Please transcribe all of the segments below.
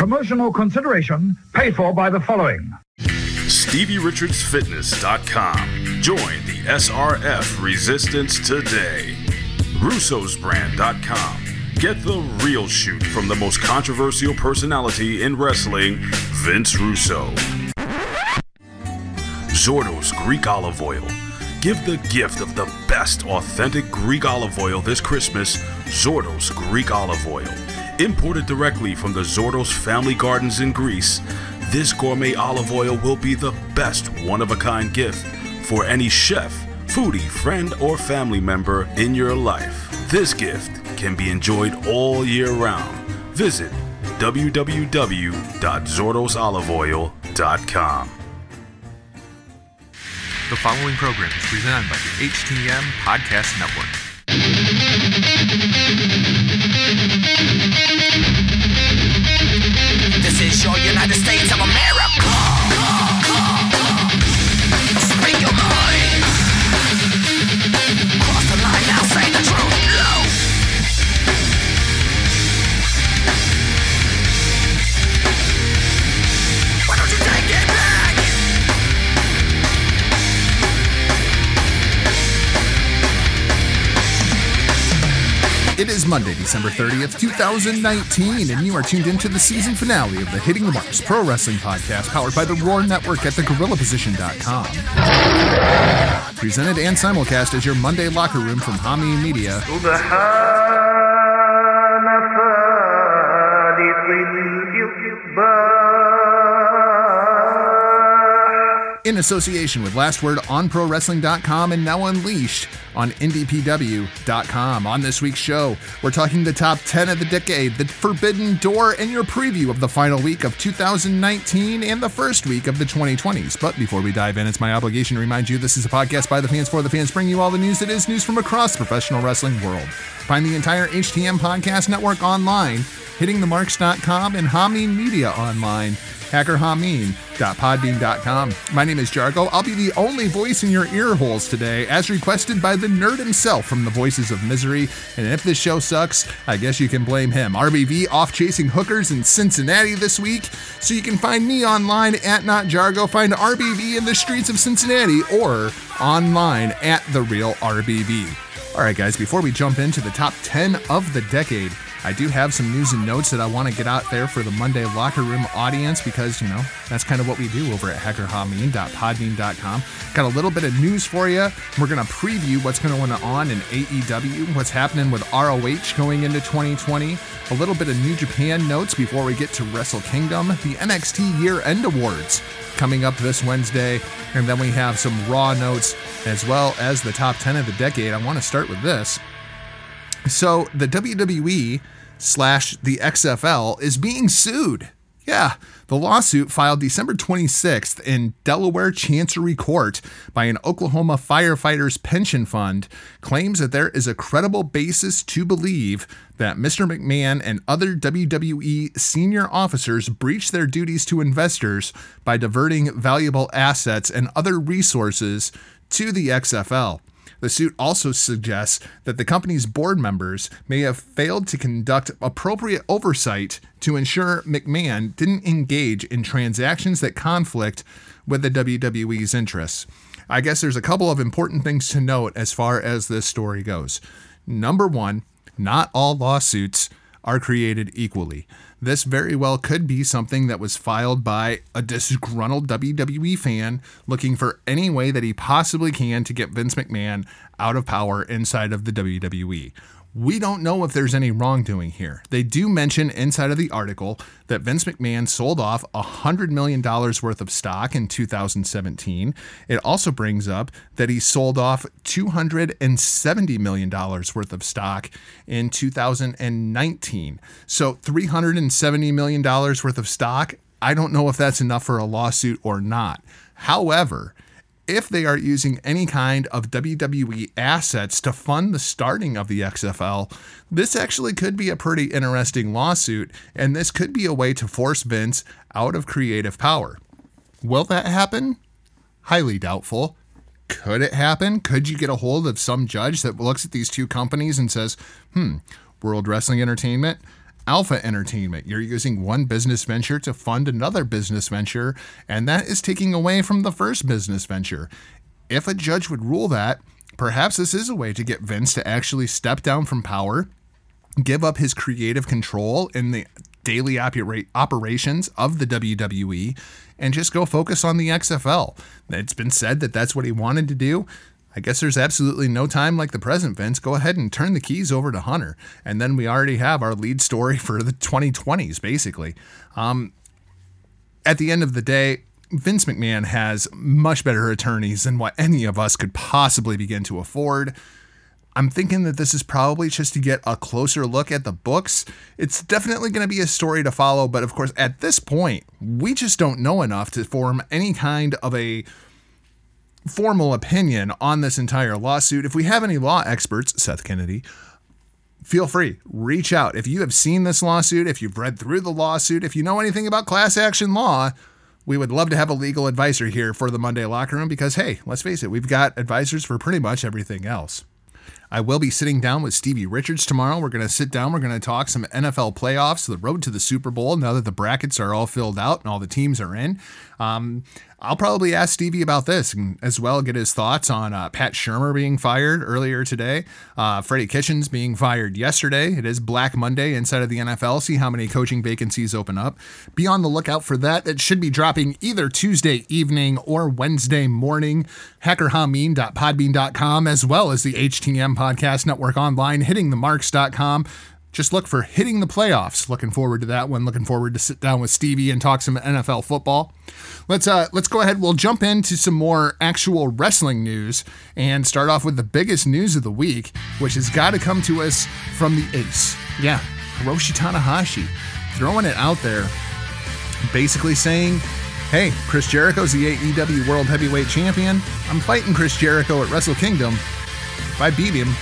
Promotional consideration paid for by the following. StevieRichardsFitness.com. Join the SRF resistance today. Russo'sBrand.com. Get the real shoot from the most controversial personality in wrestling, Vince Russo. Zordo's Greek Olive Oil. Give the gift of the best authentic Greek olive oil this Christmas, Zordo's Greek Olive Oil. Imported directly from the Zordos family gardens in Greece, this gourmet olive oil will be the best one of a kind gift for any chef, foodie, friend, or family member in your life. This gift can be enjoyed all year round. Visit www.zordosoliveoil.com. The following program is presented by the HTM Podcast Network. It is Monday, December 30th, 2019, and you are tuned into the season finale of the Hitting the Marks Pro Wrestling Podcast powered by the Roar Network at thegorillaposition.com. Presented and simulcast as your Monday locker room from Hami Media. Association with Last Word on ProWrestling.com and now unleashed on IndiePW.com. On this week's show, we're talking the top 10 of the decade, the Forbidden Door, and your preview of the final week of 2019 and the first week of the 2020s. But before we dive in, it's my obligation to remind you this is a podcast by the fans for the fans, bringing you all the news that is news from across the professional wrestling world. Find the entire HTM Podcast Network online, hittingthemarks.com, and Hameen Media online hackerhameen.podbean.com. My name is Jargo. I'll be the only voice in your ear holes today, as requested by the nerd himself from the Voices of Misery. And if this show sucks, I guess you can blame him. RBV off chasing hookers in Cincinnati this week. So you can find me online at Not Jargo. Find RBV in the streets of Cincinnati or online at The Real RBV. All right, guys, before we jump into the top 10 of the decade, I do have some news and notes that I want to get out there for the Monday locker room audience because, you know, that's kind of what we do over at hackerhameen.podbean.com. Got a little bit of news for you. We're going to preview what's going on in AEW, what's happening with ROH going into 2020, a little bit of New Japan notes before we get to Wrestle Kingdom, the NXT Year End Awards coming up this Wednesday, and then we have some Raw notes as well as the top 10 of the decade. I want to start with this. So the WWE slash the XFL is being sued. Yeah, the lawsuit filed December 26th in Delaware Chancery Court by an Oklahoma firefighters pension fund claims that there is a credible basis to believe that Mr. McMahon and other WWE senior officers breached their duties to investors by diverting valuable assets and other resources to the XFL. The suit also suggests that the company's board members may have failed to conduct appropriate oversight to ensure McMahon didn't engage in transactions that conflict with the WWE's interests. I guess there's a couple of important things to note as far as this story goes. Number one, not all lawsuits are created equally. This very well could be something that was filed by a disgruntled WWE fan looking for any way that he possibly can to get Vince McMahon out of power inside of the WWE. We don't know if there's any wrongdoing here. They do mention inside of the article that Vince McMahon sold off $100 million worth of stock in 2017. It also brings up that he sold off $270 million worth of stock in 2019. So $370 million worth of stock. I don't know if that's enough for a lawsuit or not. However, if they are using any kind of WWE assets to fund the starting of the XFL, this actually could be a pretty interesting lawsuit, and this could be a way to force Vince out of creative power. Will that happen? Highly doubtful. Could it happen? Could you get a hold of some judge that looks at these two companies and says, hmm, World Wrestling Entertainment? Alpha Entertainment. You're using one business venture to fund another business venture, and that is taking away from the first business venture. If a judge would rule that, perhaps this is a way to get Vince to actually step down from power, give up his creative control in the daily operate operations of the WWE, and just go focus on the XFL. It's been said that that's what he wanted to do. I guess there's absolutely no time like the present, Vince. Go ahead and turn the keys over to Hunter. And then we already have our lead story for the 2020s, basically. Um, at the end of the day, Vince McMahon has much better attorneys than what any of us could possibly begin to afford. I'm thinking that this is probably just to get a closer look at the books. It's definitely going to be a story to follow, but of course, at this point, we just don't know enough to form any kind of a formal opinion on this entire lawsuit. If we have any law experts, Seth Kennedy, feel free, reach out. If you have seen this lawsuit, if you've read through the lawsuit, if you know anything about class action law, we would love to have a legal advisor here for the Monday Locker Room because, hey, let's face it, we've got advisors for pretty much everything else. I will be sitting down with Stevie Richards tomorrow. We're going to sit down. We're going to talk some NFL playoffs, the road to the Super Bowl, now that the brackets are all filled out and all the teams are in. Um, I'll probably ask Stevie about this and as well get his thoughts on uh, Pat Shurmur being fired earlier today, uh, Freddie Kitchens being fired yesterday. It is Black Monday inside of the NFL. See how many coaching vacancies open up. Be on the lookout for that. It should be dropping either Tuesday evening or Wednesday morning. HackerHameen.podbean.com as well as the HTM Podcast Network online, hittingthemarks.com just look for hitting the playoffs. Looking forward to that one. Looking forward to sit down with Stevie and talk some NFL football. Let's uh let's go ahead. We'll jump into some more actual wrestling news and start off with the biggest news of the week, which has got to come to us from the Ace. Yeah, Hiroshi Tanahashi throwing it out there, basically saying, "Hey, Chris Jericho's the AEW World Heavyweight Champion. I'm fighting Chris Jericho at Wrestle Kingdom. If I beat him,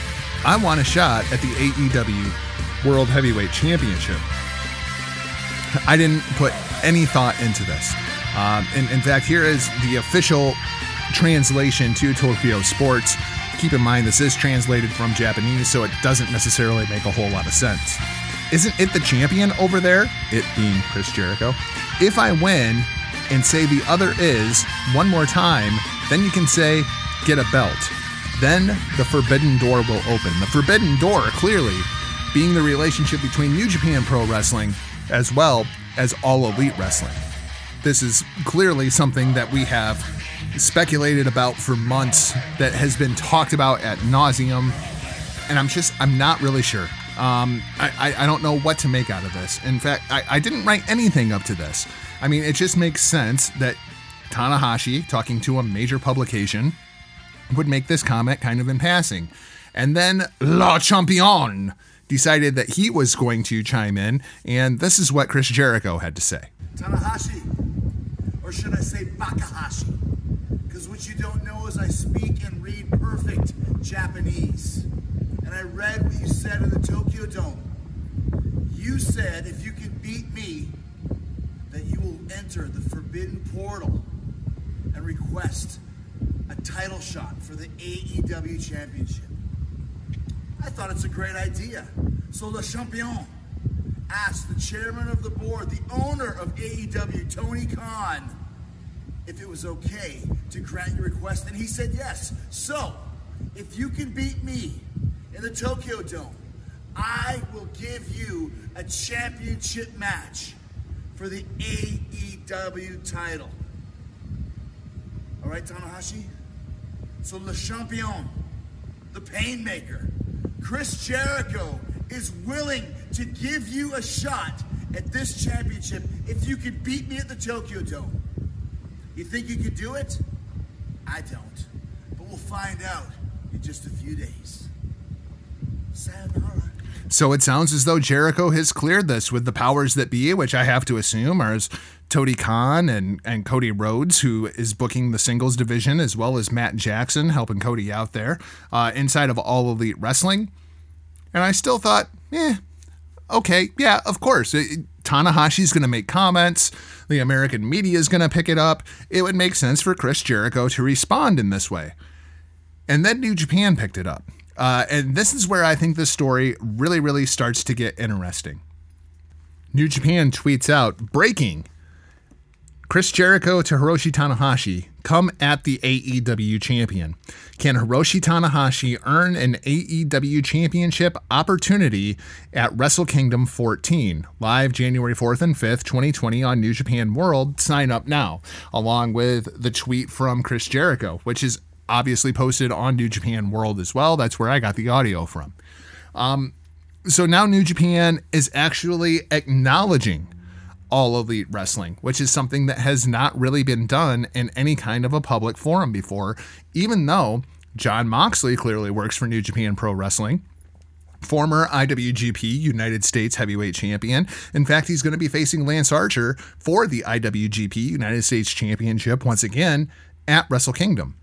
I want a shot at the AEW." World Heavyweight Championship. I didn't put any thought into this. Um, in, in fact, here is the official translation to Tokyo Sports. Keep in mind, this is translated from Japanese, so it doesn't necessarily make a whole lot of sense. Isn't it the champion over there? It being Chris Jericho. If I win and say the other is one more time, then you can say, get a belt. Then the forbidden door will open. The forbidden door clearly being the relationship between New Japan Pro Wrestling as well as All Elite Wrestling. This is clearly something that we have speculated about for months, that has been talked about at nauseum, and I'm just I'm not really sure. Um, I, I, I don't know what to make out of this. In fact, I, I didn't write anything up to this. I mean, it just makes sense that Tanahashi, talking to a major publication, would make this comment kind of in passing. And then La Champion decided that he was going to chime in, and this is what Chris Jericho had to say. Tanahashi, or should I say Bakahashi? Because what you don't know is I speak and read perfect Japanese. And I read what you said in the Tokyo Dome. You said if you can beat me, that you will enter the forbidden portal and request a title shot for the AEW Championship. I thought it's a great idea. So Le Champion asked the chairman of the board, the owner of AEW, Tony Khan, if it was okay to grant your request, and he said yes. So, if you can beat me in the Tokyo Dome, I will give you a championship match for the AEW title. All right, Tanahashi? So, Le Champion, the Painmaker, Chris Jericho is willing to give you a shot at this championship if you can beat me at the Tokyo Dome. You think you could do it? I don't. But we'll find out in just a few days. Sayonara. So it sounds as though Jericho has cleared this with the powers that be, which I have to assume are as Tony Khan and, and Cody Rhodes, who is booking the singles division, as well as Matt Jackson helping Cody out there uh, inside of All Elite Wrestling. And I still thought, eh, okay, yeah, of course. It, Tanahashi's going to make comments. The American media is going to pick it up. It would make sense for Chris Jericho to respond in this way. And then New Japan picked it up. Uh, and this is where I think the story really, really starts to get interesting. New Japan tweets out breaking Chris Jericho to Hiroshi Tanahashi come at the AEW champion. Can Hiroshi Tanahashi earn an AEW championship opportunity at Wrestle Kingdom 14? Live January 4th and 5th, 2020 on New Japan World. Sign up now, along with the tweet from Chris Jericho, which is obviously posted on New Japan World as well. That's where I got the audio from. Um, so now New Japan is actually acknowledging all elite wrestling, which is something that has not really been done in any kind of a public forum before, even though Jon Moxley clearly works for New Japan Pro Wrestling. Former IWGP United States Heavyweight Champion. In fact, he's going to be facing Lance Archer for the IWGP United States Championship once again at Wrestle Kingdom.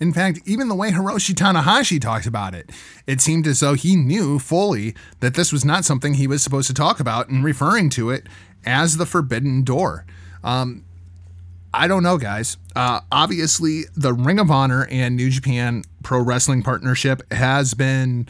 In fact, even the way Hiroshi Tanahashi talks about it, it seemed as though he knew fully that this was not something he was supposed to talk about and referring to it as the Forbidden Door. Um, I don't know, guys. Uh, obviously, the Ring of Honor and New Japan Pro Wrestling partnership has been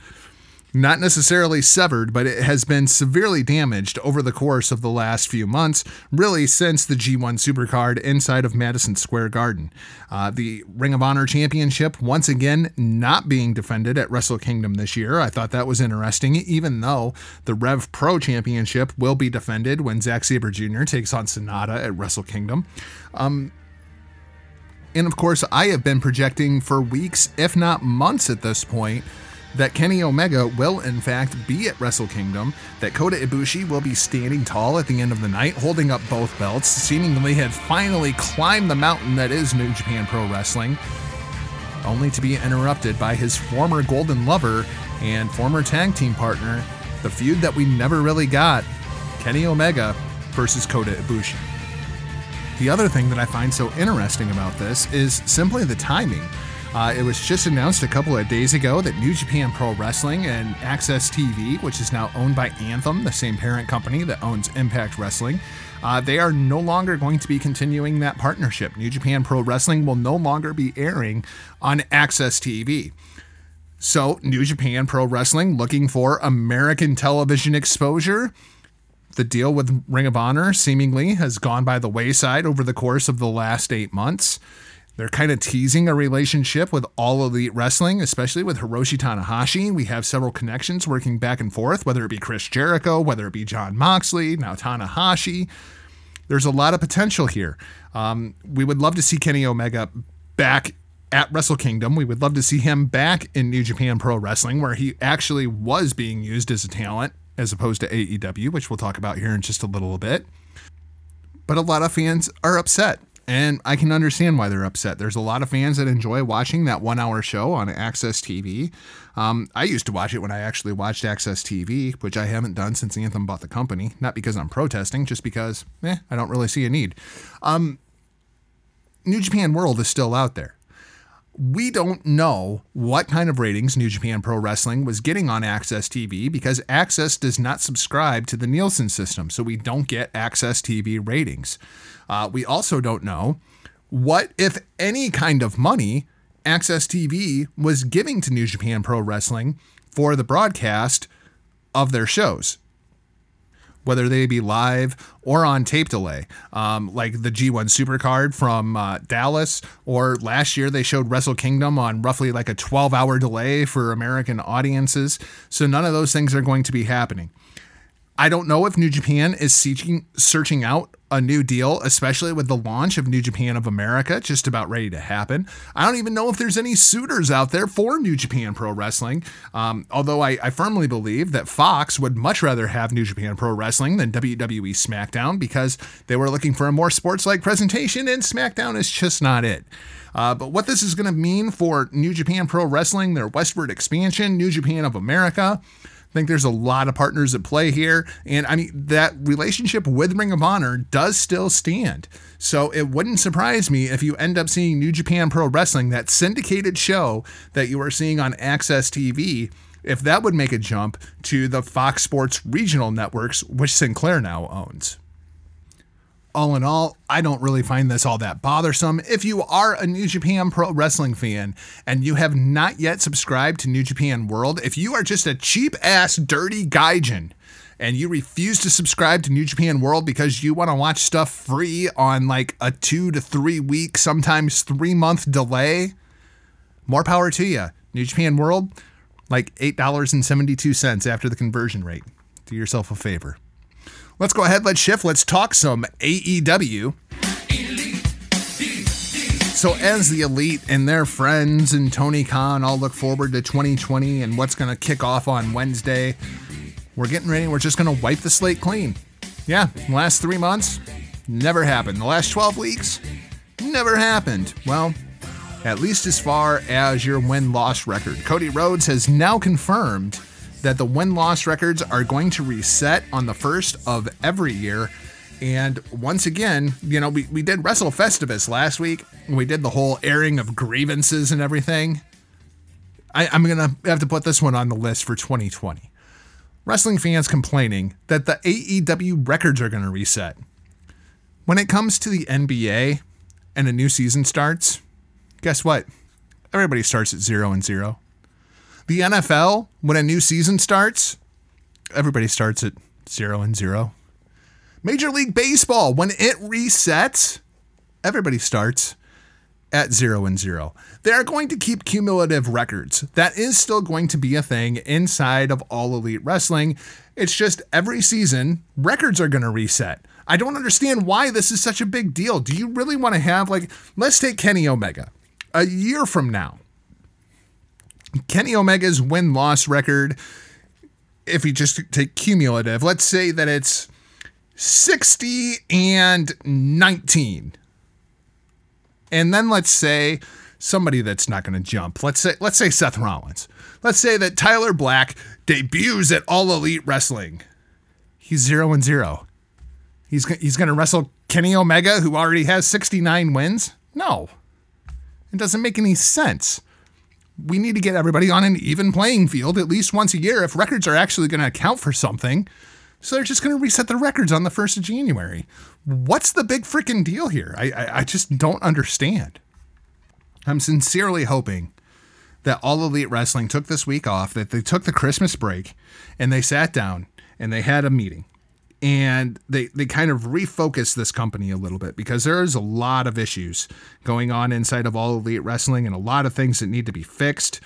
not necessarily severed, but it has been severely damaged over the course of the last few months, really since the G1 Supercard inside of Madison Square Garden. Uh, the Ring of Honor Championship, once again, not being defended at Wrestle Kingdom this year. I thought that was interesting, even though the Rev Pro Championship will be defended when Zack Sabre Jr. takes on Sanada at Wrestle Kingdom. Um, and of course, I have been projecting for weeks, if not months at this point, that Kenny Omega will, in fact, be at Wrestle Kingdom, that Kota Ibushi will be standing tall at the end of the night, holding up both belts, seemingly had finally climbed the mountain that is New Japan Pro Wrestling, only to be interrupted by his former Golden Lover and former tag team partner, the feud that we never really got Kenny Omega versus Kota Ibushi. The other thing that I find so interesting about this is simply the timing. Uh, it was just announced a couple of days ago that New Japan Pro Wrestling and AXS TV, which is now owned by Anthem, the same parent company that owns Impact Wrestling, uh, they are no longer going to be continuing that partnership. New Japan Pro Wrestling will no longer be airing on AXS TV. So, New Japan Pro Wrestling looking for American television exposure. The deal with Ring of Honor seemingly has gone by the wayside over the course of the last eight months. They're kind of teasing a relationship with all elite wrestling, especially with Hiroshi Tanahashi. We have several connections working back and forth, whether it be Chris Jericho, whether it be Jon Moxley, now Tanahashi. There's a lot of potential here. Um, we would love to see Kenny Omega back at Wrestle Kingdom. We would love to see him back in New Japan Pro Wrestling, where he actually was being used as a talent as opposed to AEW, which we'll talk about here in just a little bit. But a lot of fans are upset and I can understand why they're upset. There's a lot of fans that enjoy watching that one hour show on AXS TV. Um, I used to watch it when I actually watched AXS TV, which I haven't done since Anthem bought the company. Not because I'm protesting, just because eh, I don't really see a need. Um, New Japan World is still out there. We don't know what kind of ratings New Japan Pro Wrestling was getting on AXS TV because Access does not subscribe to the Nielsen system, so we don't get AXS TV ratings. Uh, we also don't know what, if any, kind of money AXS TV was giving to New Japan Pro Wrestling for the broadcast of their shows. Whether they be live or on tape delay, um, like the G1 Supercard from uh, Dallas, or last year they showed Wrestle Kingdom on roughly like a 12 hour delay for American audiences. So none of those things are going to be happening. I don't know if New Japan is seeking, searching out a new deal, especially with the launch of New Japan of America just about ready to happen. I don't even know if there's any suitors out there for New Japan Pro Wrestling. Um, although I, I, firmly believe that Fox would much rather have New Japan Pro Wrestling than WWE SmackDown because they were looking for a more sports like presentation, and SmackDown is just not it. Uh, but what this is going to mean for New Japan Pro Wrestling, their westward expansion, New Japan of America, think there's a lot of partners at play here. And I mean, that relationship with Ring of Honor does still stand. So it wouldn't surprise me if you end up seeing New Japan Pro Wrestling, that syndicated show that you are seeing on AXS TV, if that would make a jump to the Fox Sports regional networks, which Sinclair now owns all in all, I don't really find this all that bothersome. If you are a New Japan Pro Wrestling fan and you have not yet subscribed to New Japan World, if you are just a cheap ass, dirty gaijin and you refuse to subscribe to New Japan World because you want to watch stuff free on like a two to three week, sometimes three month delay, more power to you. New Japan World, like $8.72 after the conversion rate. Do yourself a favor. Let's go ahead, let's shift, let's talk some AEW. So, as the elite and their friends and Tony Khan all look forward to 2020 and what's going to kick off on Wednesday, we're getting ready. We're just going to wipe the slate clean. Yeah, last three months, never happened. The last 12 weeks, never happened. Well, at least as far as your win loss record. Cody Rhodes has now confirmed that the win loss records are going to reset on the first of every year. And once again, you know, we, we did Wrestle Festivus last week. We did the whole airing of grievances and everything. I, I'm going to have to put this one on the list for 2020. Wrestling fans complaining that the AEW records are going to reset. When it comes to the NBA and a new season starts, guess what? Everybody starts at zero and zero. The NFL, when a new season starts, everybody starts at zero and zero. Major League Baseball, when it resets, everybody starts at zero and zero. They are going to keep cumulative records. That is still going to be a thing inside of All Elite Wrestling. It's just every season, records are going to reset. I don't understand why this is such a big deal. Do you really want to have, like, let's take Kenny Omega a year from now? Kenny Omega's win loss record, if you just take cumulative, let's say that it's 60 and 19. And then let's say somebody that's not going to jump. Let's say let's say Seth Rollins. Let's say that Tyler Black debuts at All Elite Wrestling. He's 0 and 0. He's he's going to wrestle Kenny Omega who already has 69 wins? No. It doesn't make any sense. We need to get everybody on an even playing field at least once a year if records are actually going to account for something. So they're just going to reset the records on the 1st of January. What's the big freaking deal here? I, I, I just don't understand. I'm sincerely hoping that All Elite Wrestling took this week off, that they took the Christmas break and they sat down and they had a meeting and they they kind of refocus this company a little bit because there's a lot of issues going on inside of all elite wrestling and a lot of things that need to be fixed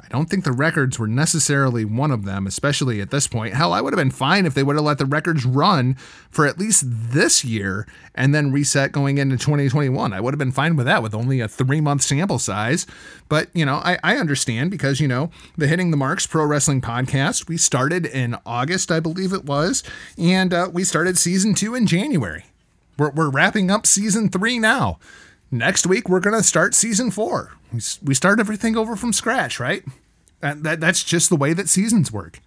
I don't think the records were necessarily one of them, especially at this point. Hell, I would have been fine if they would have let the records run for at least this year and then reset going into 2021. I would have been fine with that with only a three month sample size. But, you know, I, I understand because, you know, the Hitting the Marks Pro Wrestling podcast, we started in August, I believe it was, and uh, we started season two in January. We're, we're wrapping up season three now. Next week, we're going to start season four. We, start everything over from scratch, right? And that, that's just the way that seasons work.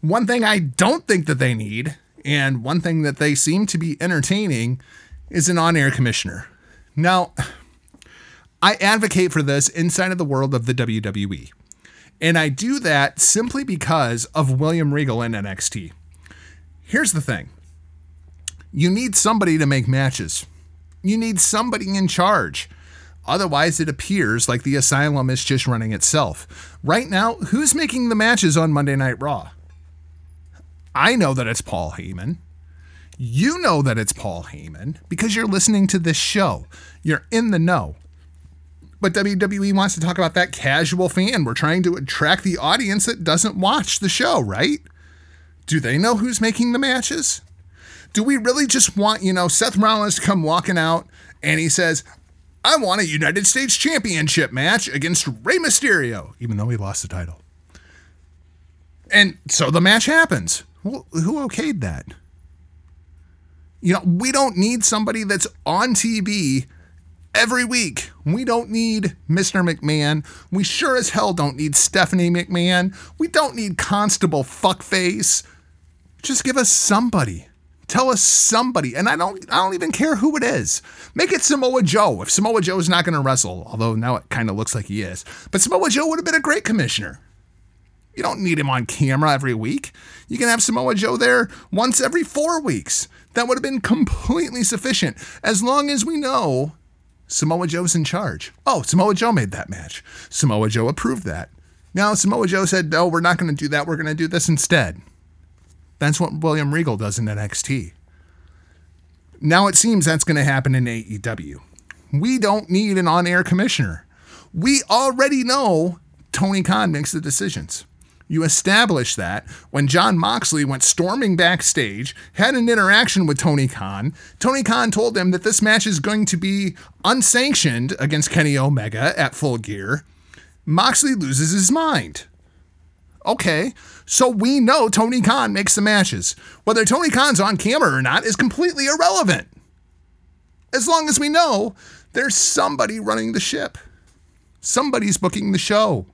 One thing I don't think that they need, and one thing that they seem to be entertaining, is an on air commissioner. Now, I advocate for this inside of the world of the WWE. And I do that simply because of William Regal in NXT. Here's the thing you need somebody to make matches, you need somebody in charge. Otherwise, it appears like the asylum is just running itself. Right now, who's making the matches on Monday Night Raw? I know that it's Paul Heyman. You know that it's Paul Heyman because you're listening to this show. You're in the know. But WWE wants to talk about that casual fan. We're trying to attract the audience that doesn't watch the show, right? Do they know who's making the matches? Do we really just want, you know, Seth Rollins to come walking out and he says, I want a United States Championship match against Rey Mysterio, even though he lost the title. And so the match happens. Who, who okayed that? You know, we don't need somebody that's on TV every week. We don't need Mr. McMahon. We sure as hell don't need Stephanie McMahon. We don't need Constable Fuckface. Just give us somebody. Tell us somebody, and I don't I don't even care who it is. Make it Samoa Joe. If Samoa Joe is not going to wrestle, although now it kind of looks like he is. But Samoa Joe would have been a great commissioner. You don't need him on camera every week. You can have Samoa Joe there once every 4 weeks. That would have been completely sufficient as long as we know Samoa Joe's in charge. Oh, Samoa Joe made that match. Samoa Joe approved that. Now Samoa Joe said, "No, we're not going to do that. We're going to do this instead." That's what William Regal does in NXT. Now it seems that's going to happen in AEW. We don't need an on air commissioner. We already know Tony Khan makes the decisions. You established that when Jon Moxley went storming backstage, had an interaction with Tony Khan. Tony Khan told him that this match is going to be unsanctioned against Kenny Omega at full gear. Moxley loses his mind. Okay, so we know Tony Khan makes the matches. Whether Tony Khan's on camera or not is completely irrelevant. As long as we know there's somebody running the ship, somebody's booking the show.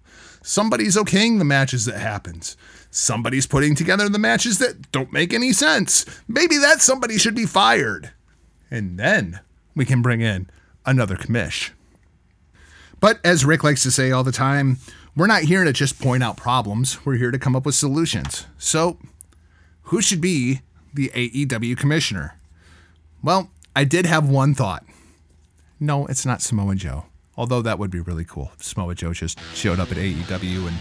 Somebody's okaying the matches that happens. Somebody's putting together the matches that don't make any sense. Maybe that somebody should be fired. And then we can bring in another commish. But as Rick likes to say all the time, we're not here to just point out problems. We're here to come up with solutions. So, who should be the AEW commissioner? Well, I did have one thought. No, it's not Samoa Joe. Although that would be really cool. If Samoa Joe just showed up at AEW and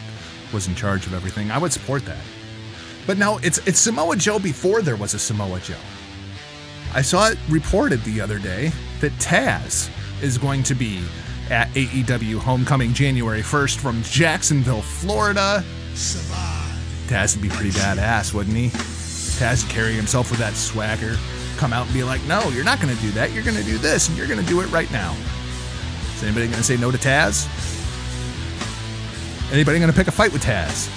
was in charge of everything. I would support that. But no, it's it's Samoa Joe before there was a Samoa Joe. I saw it reported the other day that Taz is going to be at AEW Homecoming January 1st from Jacksonville, Florida. Taz would be pretty badass, wouldn't he? Taz would carry himself with that swagger, come out and be like, no, you're not going to do that. You're going to do this, and you're going to do it right now. Is anybody going to say no to Taz? Anybody going to pick a fight with Taz?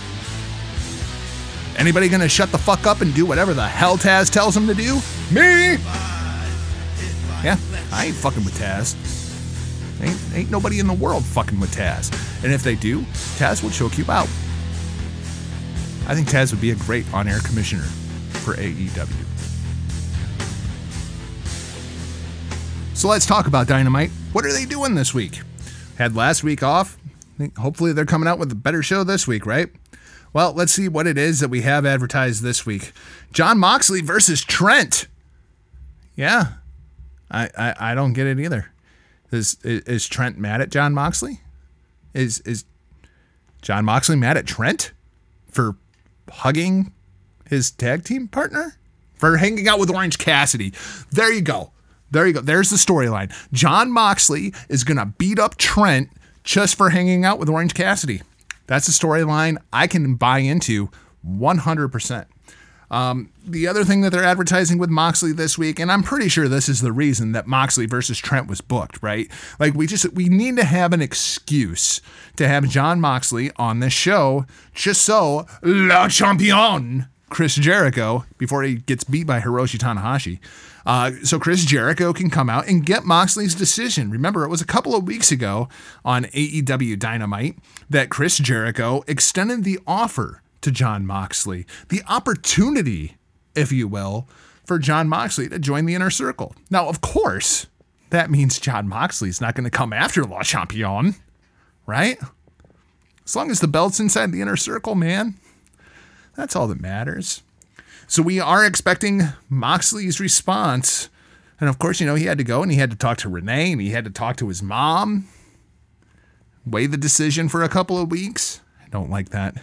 Anybody going to shut the fuck up and do whatever the hell Taz tells him to do? Me! Yeah, I ain't fucking with Taz. Ain't, ain't nobody in the world fucking with Taz. And if they do, Taz will choke you out. I think Taz would be a great on air commissioner for AEW. So let's talk about Dynamite. What are they doing this week? Had last week off. Hopefully they're coming out with a better show this week, right? Well, let's see what it is that we have advertised this week. Jon Moxley versus Trent. Yeah. I, I, I don't get it either. Is, is is Trent mad at Jon Moxley? Is is Jon Moxley mad at Trent for hugging his tag team partner? For hanging out with Orange Cassidy. There you go. There you go. There's the storyline. Jon Moxley is going to beat up Trent just for hanging out with Orange Cassidy. That's a storyline I can buy into 100%. Um, the other thing that they're advertising with Moxley this week, and I'm pretty sure this is the reason that Moxley versus Trent was booked, right? Like we just we need to have an excuse to have Jon Moxley on this show, just so La Champion Chris Jericho before he gets beat by Hiroshi Tanahashi. Uh, so Chris Jericho can come out and get Moxley's decision. Remember, it was a couple of weeks ago on AEW Dynamite that Chris Jericho extended the offer to Jon Moxley, the opportunity, if you will, for Jon Moxley to join the inner circle. Now, of course, that means Jon Moxley's not going to come after La Champion, right? As long as the belt's inside the inner circle, man, that's all that matters. So we are expecting Moxley's response. And of course, you know, he had to go and he had to talk to Renee and he had to talk to his mom, weigh the decision for a couple of weeks. I don't like that.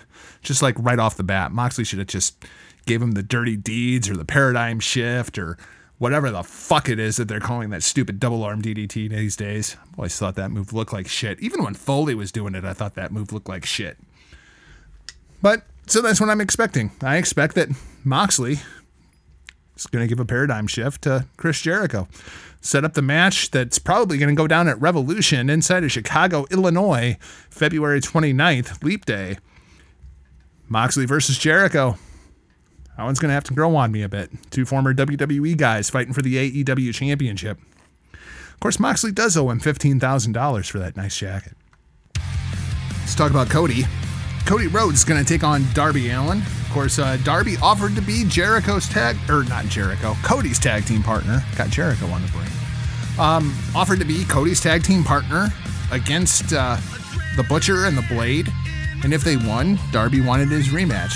Just like right off the bat, Moxley should have just gave him the dirty deeds or the paradigm shift or whatever the fuck it is that they're calling that stupid double arm DDT these days. I always thought that move looked like shit. Even when Foley was doing it, I thought that move looked like shit. But so that's what I'm expecting. I expect that Moxley is going to give a paradigm shift to Chris Jericho. Set up the match that's probably going to go down at Revolution inside of Chicago, Illinois, February 29th, Leap Day. Moxley versus Jericho. That one's going to have to grow on me a bit. Two former WWE guys fighting for the AEW championship. Of course, Moxley does owe him $15,000 for that nice jacket. Let's talk about Cody. Cody Rhodes is going to take on Darby Allin. Of course, uh, Darby offered to be Jericho's tag, or not Jericho, Cody's tag team partner. Got Jericho on the brain. Um, offered to be Cody's tag team partner against uh, the Butcher and the Blade. And if they won, Darby wanted his rematch.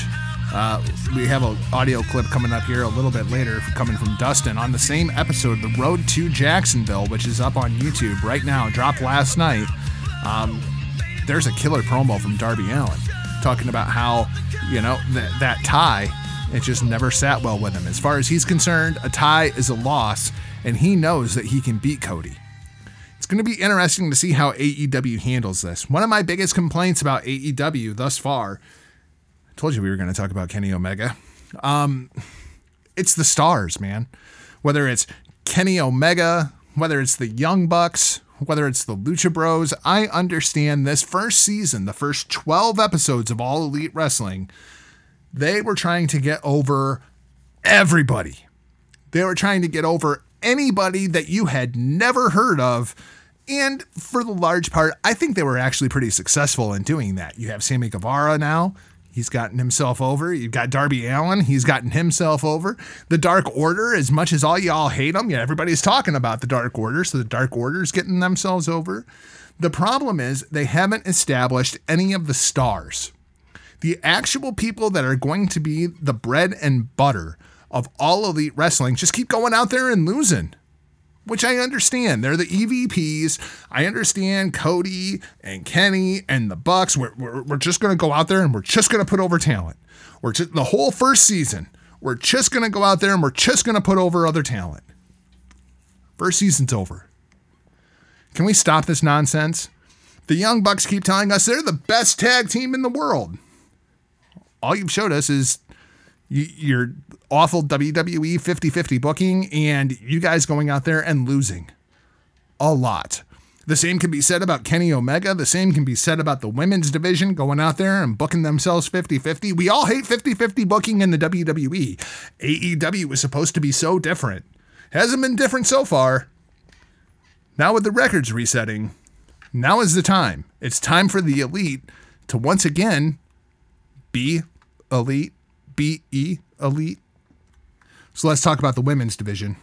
Uh, we have an audio clip coming up here a little bit later, coming from Dustin on the same episode, The Road to Jacksonville, which is up on YouTube right now, dropped last night. Um, there's a killer promo from Darby Allin talking about how, you know, that, that tie It just never sat well with him. As far as he's concerned, a tie is a loss, and he knows that he can beat Cody. It's going to be interesting to see how AEW handles this. One of my biggest complaints about AEW thus far, I told you we were going to talk about Kenny Omega. Um, it's the stars, man. Whether it's Kenny Omega, whether it's the Young Bucks, whether it's the Lucha Bros, I understand this first season, the first 12 episodes of All Elite Wrestling, they were trying to get over everybody. They were trying to get over anybody that you had never heard of. And for the large part, I think they were actually pretty successful in doing that. You have Sammy Guevara now. He's gotten himself over. You've got Darby Allin. He's gotten himself over. The Dark Order, as much as all y'all hate them, yeah, everybody's talking about the Dark Order. So the Dark Order's getting themselves over. The problem is they haven't established any of the stars. The actual people that are going to be the bread and butter of all elite wrestling just keep going out there and losing which I understand. They're the EVPs. I understand Cody and Kenny and the Bucks. We're, we're, we're just going to go out there and we're just going to put over talent. We're just the whole first season. We're just going to go out there and we're just going to put over other talent. First season's over. Can we stop this nonsense? The Young Bucks keep telling us they're the best tag team in the world. All you've showed us is your awful WWE 50 50 booking and you guys going out there and losing a lot. The same can be said about Kenny Omega. The same can be said about the women's division going out there and booking themselves 50 50. We all hate 50 50 booking in the WWE. AEW was supposed to be so different. Hasn't been different so far. Now, with the records resetting, now is the time. It's time for the elite to once again be elite BE Elite. So let's talk about the women's division.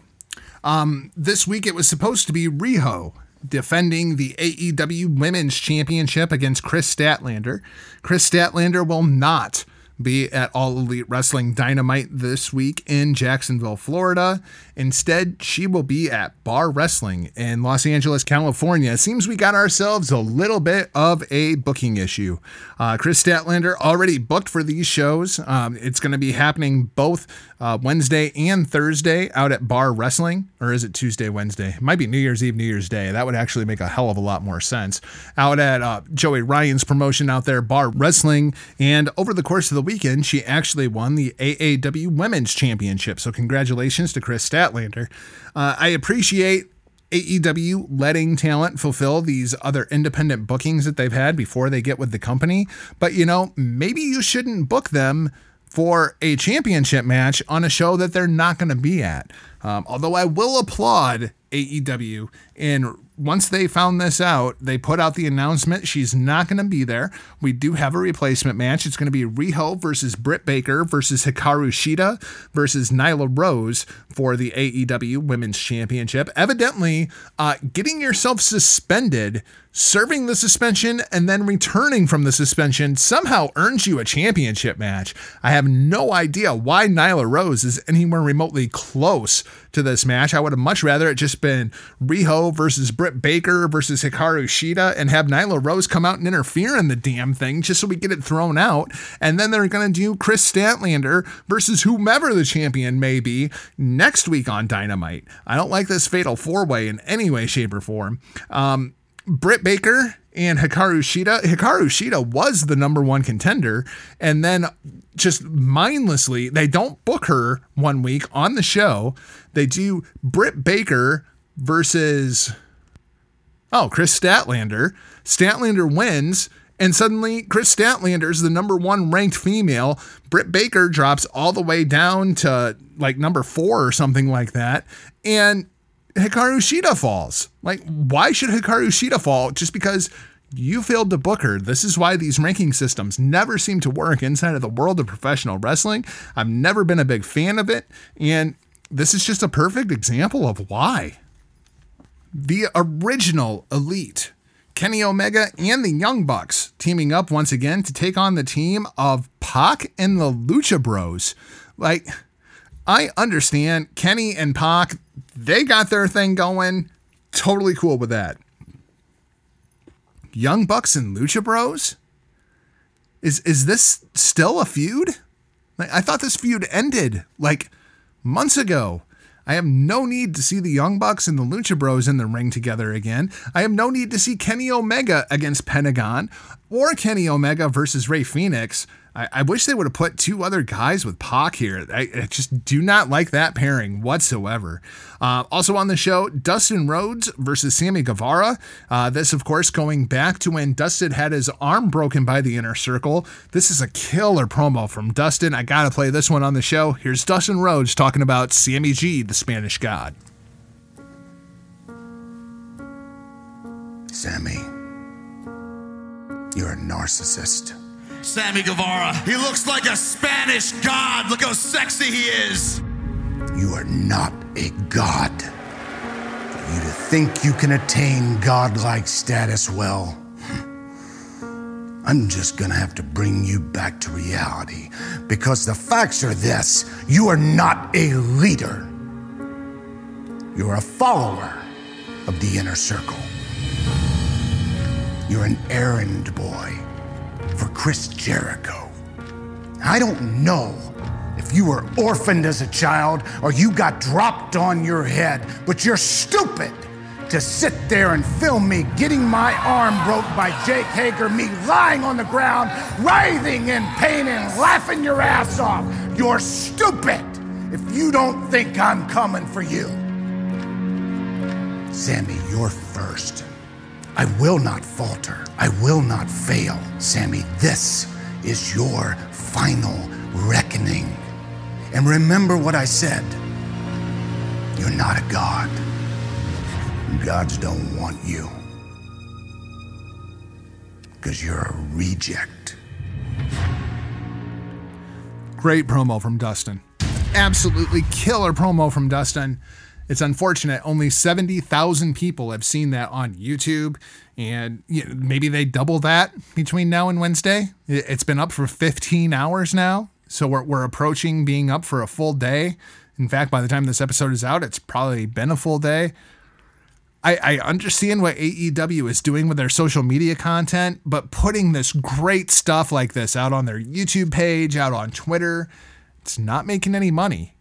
Um, this week it was supposed to be Riho defending the AEW Women's Championship against Kris Statlander. Kris Statlander will not be at All Elite Wrestling Dynamite this week in Jacksonville, Florida. Instead, she will be at Bar Wrestling in Los Angeles, California. It seems we got ourselves a little bit of a booking issue. Uh, Kris Statlander already booked for these shows. Um, it's going to be happening both uh, Wednesday and Thursday out at Bar Wrestling, or is it Tuesday, Wednesday? It might be New Year's Eve, New Year's Day. That would actually make a hell of a lot more sense. Out at uh, Joey Ryan's promotion out there, Bar Wrestling. And over the course of the weekend, she actually won the AAW Women's Championship. So, congratulations to Kris Statlander. Uh, I appreciate AEW letting talent fulfill these other independent bookings that they've had before they get with the company. But, you know, maybe you shouldn't book them for a championship match on a show that they're not going to be at. Um, although I will applaud AEW in once they found this out, they put out the announcement she's not going to be there. We do have a replacement match. It's going to be Riho versus Britt Baker versus Hikaru Shida versus Nyla Rose for the AEW Women's Championship. Evidently, uh, getting yourself suspended, serving the suspension, and then returning from the suspension somehow earns you a championship match. I have no idea why Nyla Rose is anywhere remotely close to this match. I would have much rather it just been Riho versus Britt Baker versus Hikaru Shida and have Nyla Rose come out and interfere in the damn thing just so we get it thrown out. And then they're going to do Kris Statlander versus whomever the champion may be next week on Dynamite. I don't like this fatal four way in any way, shape, or form. Um, Britt Baker and Hikaru Shida. Hikaru Shida was the number one contender, and then just mindlessly, they don't book her one week on the show. They do Britt Baker versus oh Kris Statlander. Statlander wins. And suddenly, Kris Statlander is the number one ranked female. Britt Baker drops all the way down to like number four or something like that. And Hikaru Shida falls. Like, why should Hikaru Shida fall just because you failed to book her? This is why these ranking systems never seem to work inside of the world of professional wrestling. I've never been a big fan of it. And this is just a perfect example of why. The original Elite, Kenny Omega and the Young Bucks teaming up once again to take on the team of Pac and the Lucha Bros. Like, I understand Kenny and Pac, they got their thing going. Totally cool with that. Young Bucks and Lucha Bros? Is is this still a feud? Like, I thought this feud ended like months ago. I have no need to see the Young Bucks and the Lucha Bros in the ring together again. I have no need to see Kenny Omega against Pentagon or Kenny Omega versus Rey Fenix. I, I wish they would have put two other guys with Pac here. I, I just do not like that pairing whatsoever. Uh, also on the show, Dustin Rhodes versus Sammy Guevara. Uh, this, of course, going back to when Dustin had his arm broken by the inner circle. This is a killer promo from Dustin. I got to play this one on the show. Here's Dustin Rhodes talking about Sammy G, the Spanish God. Sammy, you're a narcissist. Sammy Guevara. He looks like a Spanish god. Look how sexy he is. You are not a god. For you to think you can attain godlike status, well, I'm just gonna have to bring you back to reality because the facts are this you are not a leader, you're a follower of the inner circle. You're an errand boy for Chris Jericho. I don't know if you were orphaned as a child or you got dropped on your head, but you're stupid to sit there and film me getting my arm broke by Jake Hager, me lying on the ground, writhing in pain and laughing your ass off. You're stupid if you don't think I'm coming for you. Sammy, you're first. I will not falter. I will not fail. Sammy, this is your final reckoning. And remember what I said. You're not a god. Gods don't want you. Because you're a reject. Great promo from Dustin. Absolutely killer promo from Dustin. It's unfortunate only 70,000 people have seen that on YouTube, and you know, maybe they double that between now and Wednesday. It's been up for 15 hours now, so we're, we're approaching being up for a full day. In fact, by the time this episode is out, it's probably been a full day. I, I understand what AEW is doing with their social media content, but putting this great stuff like this out on their YouTube page, out on Twitter, it's not making any money.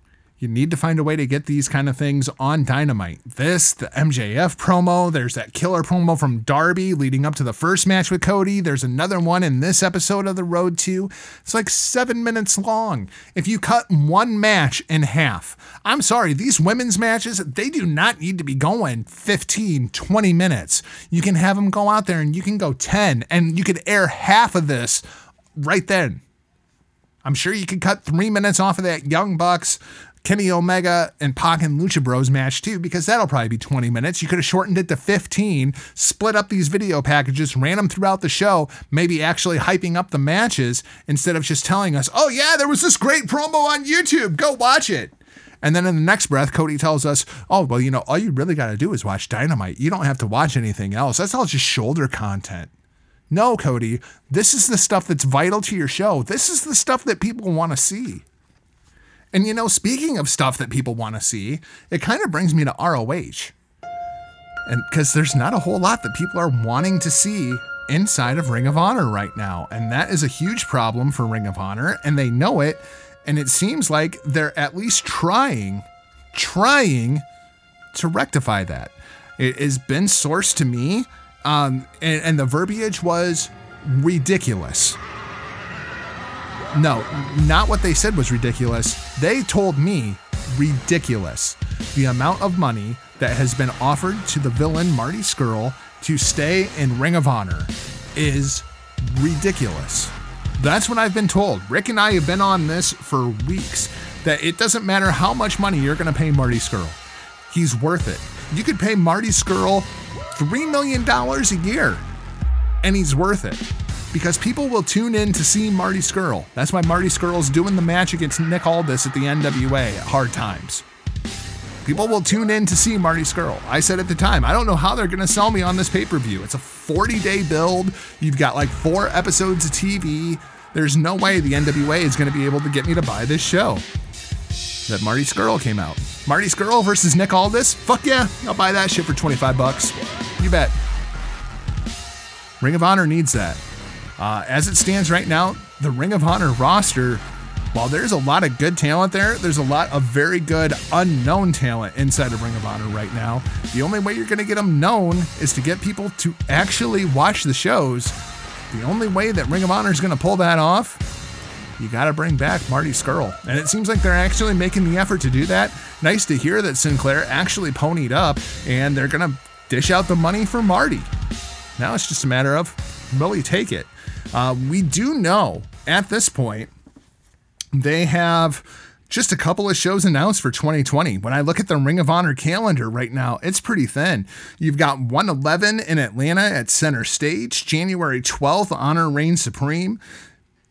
You need to find a way to get these kind of things on Dynamite. This, the MJF promo, there's that killer promo from Darby leading up to the first match with Cody. There's another one in this episode of The Road to. It's like seven minutes long. If you cut one match in half, I'm sorry, these women's matches, they do not need to be going 15, 20 minutes. You can have them go out there and you can go 10, and you could air half of this right then. I'm sure you could cut three minutes off of that Young Bucks Kenny Omega and Pac and Lucha Bros match too, because that'll probably be 20 minutes. You could have shortened it to 15, split up these video packages, ran them throughout the show, maybe actually hyping up the matches instead of just telling us, oh, yeah, there was this great promo on YouTube. Go watch it. And then in the next breath, Cody tells us, oh, well, you know, all you really got to do is watch Dynamite. You don't have to watch anything else. That's all just shoulder content. No, Cody, this is the stuff that's vital to your show. This is the stuff that people want to see. And you know, speaking of stuff that people want to see, it kind of brings me to ROH. And because there's not a whole lot that people are wanting to see inside of Ring of Honor right now. And that is a huge problem for Ring of Honor, and they know it. And it seems like they're at least trying, trying to rectify that. It has been sourced to me, um, and, and the verbiage was ridiculous. No, not what they said was ridiculous. They told me ridiculous. The amount of money that has been offered to the villain Marty Scurll to stay in Ring of Honor is ridiculous. That's what I've been told. Rick and I have been on this for weeks that it doesn't matter how much money you're going to pay Marty Scurll. He's worth it. You could pay Marty Scurll $3 million a year, and he's worth it because people will tune in to see Marty Scurll. That's why Marty Scurll's doing the match against Nick Aldis at the NWA at Hard Times. People will tune in to see Marty Scurll. I said at the time, I don't know how they're going to sell me on this pay per view. It's a 40 day build. You've got like four episodes of TV. There's no way the NWA is going to be able to get me to buy this show. That Marty Scurll came out. Marty Scurll versus Nick Aldis? Fuck yeah, I'll buy that shit for 25 bucks. You bet. Ring of Honor needs that. Uh, as it stands right now, the Ring of Honor roster while there's a lot of good talent there, there's a lot of very good unknown talent inside of Ring of Honor right now. The only way you're going to get them known is to get people to actually watch the shows. The only way that Ring of Honor is going to pull that off, you got to bring back Marty Scurll. And it seems like they're actually making the effort to do that. Nice to hear that Sinclair actually ponied up and they're going to dish out the money for Marty. Now it's just a matter of will he take it? Uh, we do know at this point they have just a couple of shows announced for 2020. When I look at the Ring of Honor calendar right now, it's pretty thin. You've got 111 in Atlanta at Center Stage, January 12th, Honor Reigns Supreme.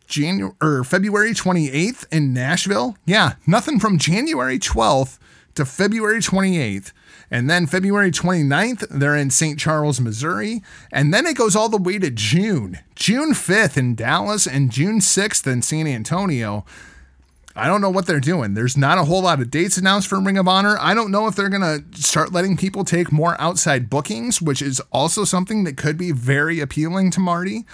January or February 28th in Nashville. Yeah, nothing from January 12th to February 28th. And then February 29th, they're in St. Charles, Missouri. And then it goes all the way to June. June 5th in Dallas and June 6th in San Antonio. I don't know what they're doing. There's not a whole lot of dates announced for Ring of Honor. I don't know if they're going to start letting people take more outside bookings, which is also something that could be very appealing to Marty.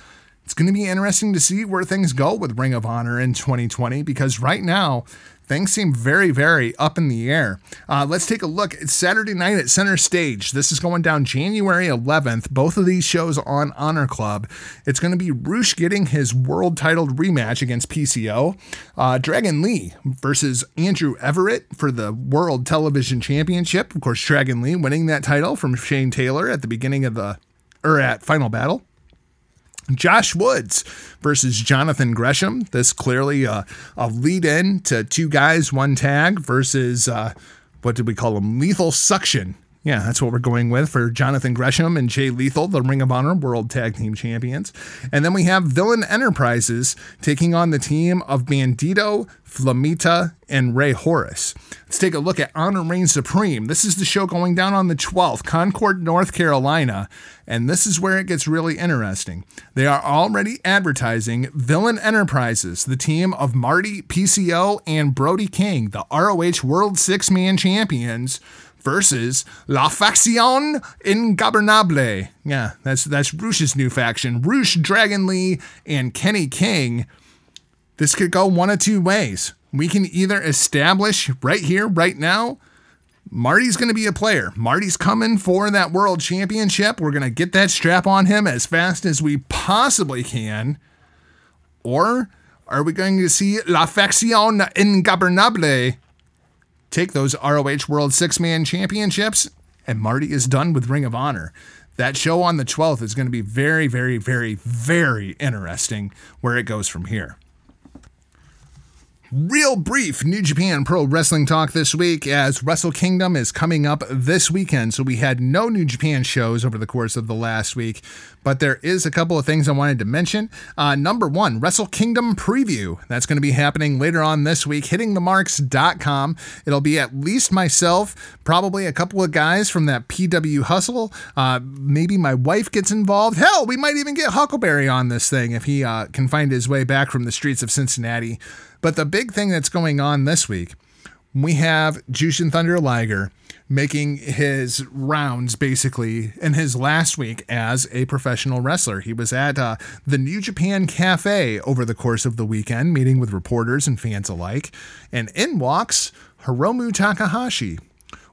It's going to be interesting to see where things go with Ring of Honor in 2020 because right now things seem very, very up in the air. Uh, let's take a look. It's Saturday night at Center Stage. This is going down January 11th. Both of these shows on Honor Club. It's going to be Rush getting his world titled rematch against PCO. Uh, Dragon Lee versus Andrew Everett for the World Television Championship. Of course, Dragon Lee winning that title from Shane Taylor at the beginning of the, or at Final Battle. Josh Woods versus Jonathan Gresham. This clearly uh, a lead in to two guys, one tag versus uh, what did we call them? Lethal Suction. Yeah, that's what we're going with for Jonathan Gresham and Jay Lethal, the Ring of Honor World Tag Team Champions. And then we have Villain Enterprises taking on the team of Bandito, Flamita, and Rey Horus. Let's take a look at Honor Reigns Supreme. This is the show going down on the 12th, Concord, North Carolina. And this is where it gets really interesting. They are already advertising Villain Enterprises, the team of Marty, PCO, and Brody King, the ROH World Six Man Champions versus La Faction Ingobernable. Yeah, that's that's Rush's new faction. Rush, Dragon Lee, and Kenny King. This could go one of two ways. We can either establish right here, right now, Marty's going to be a player. Marty's coming for that world championship. We're going to get that strap on him as fast as we possibly can. Or are we going to see La Faction Ingobernable take those ROH World Six Man Championships, and Marty is done with Ring of Honor. That show on the 12th is going to be very, very, very, very interesting where it goes from here. Real brief New Japan Pro Wrestling talk this week as Wrestle Kingdom is coming up this weekend. So we had no New Japan shows over the course of the last week, but there is a couple of things I wanted to mention. Uh, number one, Wrestle Kingdom preview. That's going to be happening later on this week, hittingthemarks.com. It'll be at least myself, probably a couple of guys from that PW Hustle. Uh, maybe my wife gets involved. Hell, we might even get Huckleberry on this thing if he uh, can find his way back from the streets of Cincinnati. But the big thing that's going on this week, we have Jushin Thunder Liger making his rounds basically in his last week as a professional wrestler. He was at uh, the New Japan Cafe over the course of the weekend, meeting with reporters and fans alike. And in walks Hiromu Takahashi,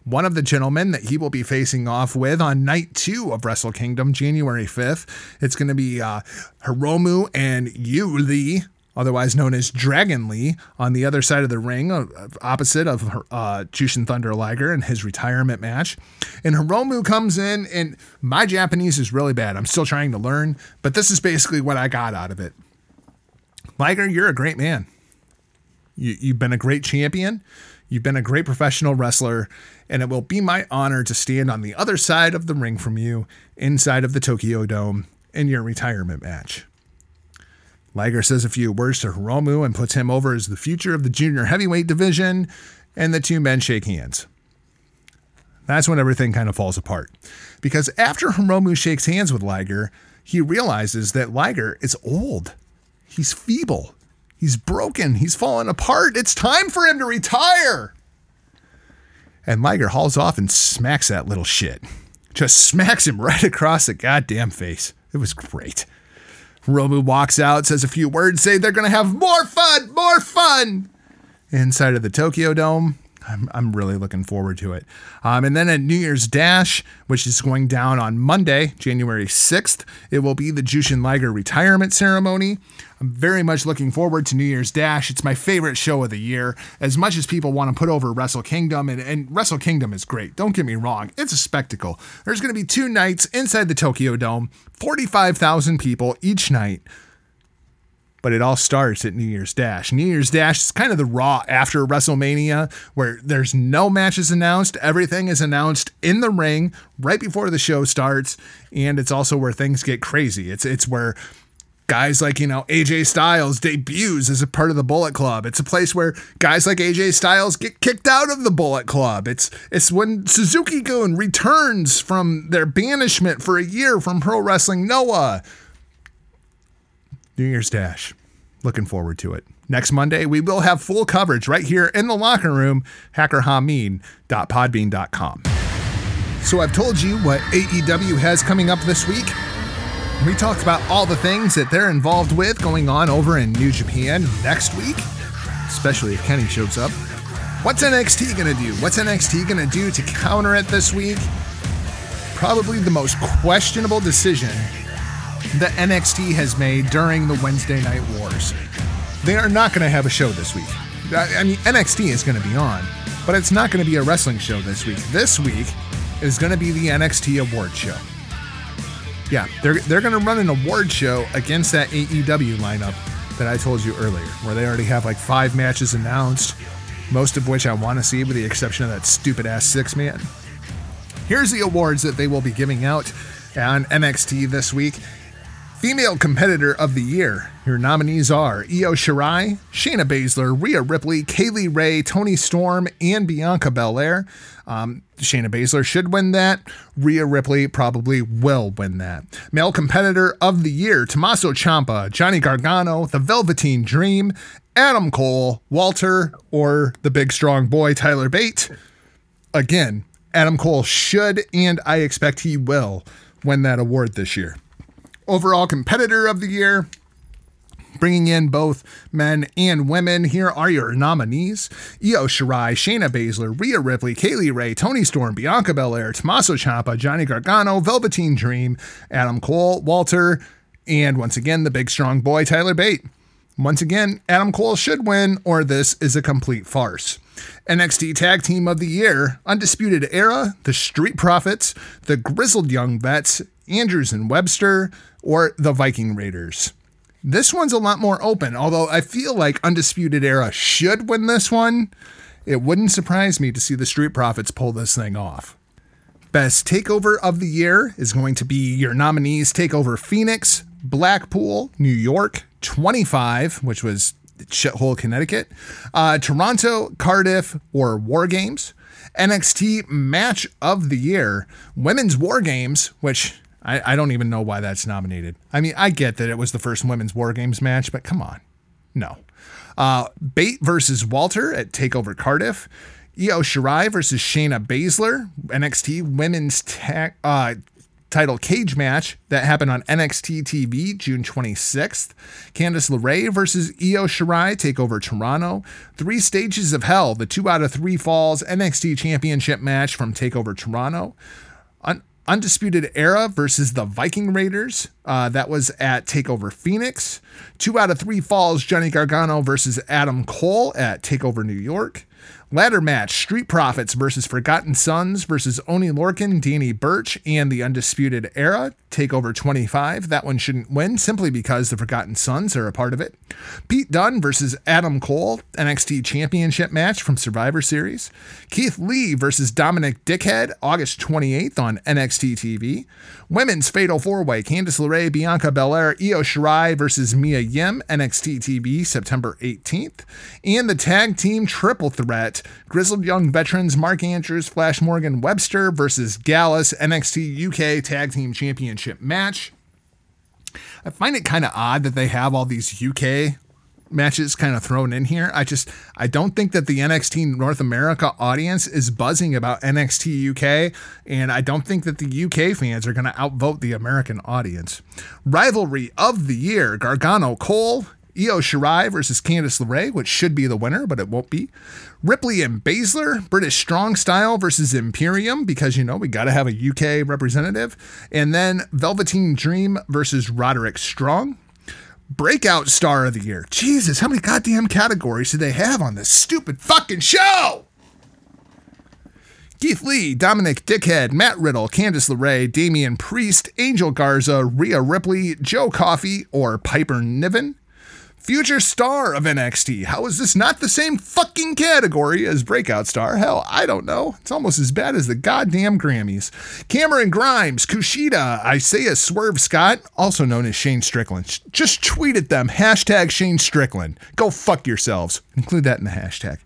one of the gentlemen that he will be facing off with on night two of Wrestle Kingdom, January 5th. It's going to be uh, Hiromu and Ryu Lee otherwise known as Dragon Lee, on the other side of the ring, uh, opposite of uh, Jushin Thunder Liger in his retirement match. And Hiromu comes in, and my Japanese is really bad. I'm still trying to learn, but this is basically what I got out of it. Liger, you're a great man. You, you've been a great champion. You've been a great professional wrestler, and it will be my honor to stand on the other side of the ring from you inside of the Tokyo Dome in your retirement match. Liger says a few words to Hiromu and puts him over as the future of the junior heavyweight division, and the two men shake hands. That's when everything kind of falls apart. Because after Hiromu shakes hands with Liger, he realizes that Liger is old. He's feeble. He's broken. He's fallen apart. It's time for him to retire. And Liger hauls off and smacks that little shit. Just smacks him right across the goddamn face. It was great. Romu walks out, says a few words, say they're going to have more fun, more fun inside of the Tokyo Dome. I'm, I'm really looking forward to it. Um, and then at New Year's Dash, which is going down on Monday, January 6th, it will be the Jushin Liger retirement ceremony. I'm very much looking forward to New Year's Dash. It's my favorite show of the year. As much as people want to put over Wrestle Kingdom, and, and Wrestle Kingdom is great, don't get me wrong, it's a spectacle. There's going to be two nights inside the Tokyo Dome, 45,000 people each night but it all starts at New Year's Dash. New Year's Dash is kind of the raw after WrestleMania where there's no matches announced. Everything is announced in the ring right before the show starts. And it's also where things get crazy. It's it's where guys like, you know, AJ Styles debuts as a part of the Bullet Club. It's a place where guys like AJ Styles get kicked out of the Bullet Club. It's it's when Suzuki Gun returns from their banishment for a year from Pro Wrestling Noah. New Year's Dash. Looking forward to it. Next Monday, we will have full coverage right here in the locker room, hackerhameen.podbean.com. So I've told you what AEW has coming up this week. We talked about all the things that they're involved with going on over in New Japan next week, especially if Kenny shows up. What's NXT going to do? What's NXT going to do to counter it this week? Probably the most questionable decision that NXT has made during the Wednesday Night Wars. They are not going to have a show this week. I mean, NXT is going to be on, but it's not going to be a wrestling show this week. This week is going to be the NXT award show. Yeah, they're, they're going to run an award show against that AEW lineup that I told you earlier, where they already have like five matches announced, most of which I want to see, with the exception of that stupid ass six man. Here's the awards that they will be giving out on NXT this week. Female Competitor of the Year. Your nominees are Io Shirai, Shayna Baszler, Rhea Ripley, Kay Lee Ray, Toni Storm, and Bianca Belair. Um, Shayna Baszler should win that. Rhea Ripley probably will win that. Male Competitor of the Year, Tommaso Ciampa, Johnny Gargano, The Velveteen Dream, Adam Cole, Walter, or the big strong boy Tyler Bate. Again, Adam Cole should, and I expect he will, win that award this year overall competitor of the year. Bringing in both men and women, here are your nominees Io Shirai, Shayna Baszler, Rhea Ripley, Kay Lee Ray, Toni Storm, Bianca Belair, Tommaso Ciampa, Johnny Gargano, Velveteen Dream, Adam Cole, Walter, and once again, the big strong boy, Tyler Bate. Once again, Adam Cole should win, or this is a complete farce. NXT Tag Team of the Year, Undisputed Era, The Street Profits, The Grizzled Young Vets, Andrews and Webster, or the Viking Raiders. This one's a lot more open, although I feel like Undisputed Era should win this one. It wouldn't surprise me to see the Street Profits pull this thing off. Best Takeover of the Year is going to be your nominees Takeover Phoenix, Blackpool, New York, 25, which was shithole Connecticut, uh, Toronto, Cardiff, or War Games. NXT Match of the Year, Women's War Games, which I, I don't even know why that's nominated. I mean, I get that it was the first women's War Games match, but come on. No. Uh, Bate versus Walter at TakeOver Cardiff. Io Shirai versus Shayna Baszler, NXT Women's ta- uh, title cage match that happened on NXT TV June 26th. Candice LeRae versus Io Shirai take over Toronto. Three Stages of Hell, the two out of three falls NXT Championship match from Takeover Toronto. Undisputed Era versus the Viking Raiders. Uh, that was at Takeover Phoenix. Two out of three falls Johnny Gargano versus Adam Cole at Takeover New York. Ladder match Street Profits versus Forgotten Sons versus Oney Lorcan, Danny Burch, and the Undisputed Era. Takeover 25. That one shouldn't win simply because the Forgotten Sons are a part of it. Pete Dunne versus Adam Cole, NXT Championship match from Survivor Series. Keith Lee versus Dominic Dickhead, August 28th on NXT TV. Women's Fatal Four Way Candice LeRae, Bianca Belair, Io Shirai versus Mia Yim, NXT TV, September 18th. And the Tag Team Triple Threat Grizzled Young Veterans Mark Andrews, Flash Morgan Webster versus Gallus, NXT UK Tag Team Championship match. I find it kind of odd that they have all these UK matches kind of thrown in here. I just I don't think that the NXT North America audience is buzzing about NXT UK and I don't think that the UK fans are going to outvote the American audience. Rivalry of the year, Gargano Cole, Io Shirai versus Candice LeRae, which should be the winner, but it won't be. Ripley and Baszler, British Strong Style versus Imperium, because you know we got to have a UK representative. And then Velveteen Dream versus Roderick Strong. Breakout Star of the Year. Jesus, how many goddamn categories do they have on this stupid fucking show? Keith Lee, Dominic Dickhead, Matt Riddle, Candice LeRae, Damian Priest, Angel Garza, Rhea Ripley, Joe Coffey, or Piper Niven. Future star of NXT. How is this not the same fucking category as Breakout Star? Hell, I don't know. It's almost as bad as the goddamn Grammys. Cameron Grimes, Kushida, Isaiah Swerve Scott, also known as Shane Strickland. Just tweet at them. Hashtag Shane Strickland. Go fuck yourselves. Include that in the hashtag.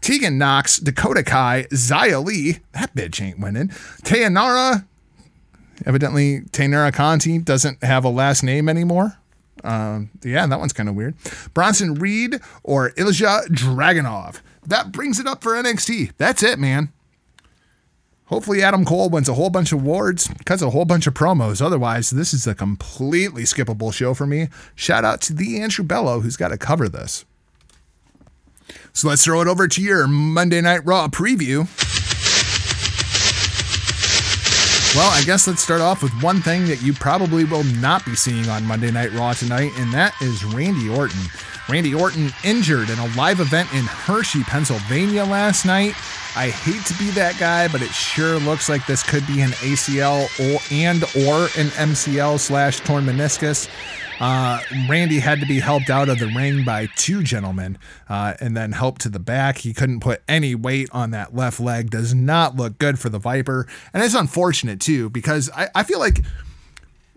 Tegan Knox, Dakota Kai, Xia Li, That bitch ain't winning. Tayanara. Evidently, Taynara Conti doesn't have a last name anymore. Um, yeah, that one's kind of weird. Bronson Reed or Ilja Dragunov. That brings it up for NXT. That's it, man. Hopefully, Adam Cole wins a whole bunch of awards, cuts a whole bunch of promos. Otherwise, this is a completely skippable show for me. Shout out to the Andrew Bello who's got to cover this. So let's throw it over to your Monday Night Raw preview. Well, I guess let's start off with one thing that you probably will not be seeing on Monday Night Raw tonight, and that is Randy Orton. Randy Orton injured in a live event in Hershey, Pennsylvania last night. I hate to be that guy, but it sure looks like this could be an ACL or and or an MCL slash torn meniscus. Uh, Randy had to be helped out of the ring by two gentlemen uh, and then helped to the back. He couldn't put any weight on that left leg. Does not look good for the Viper. And it's unfortunate, too, because I, I feel like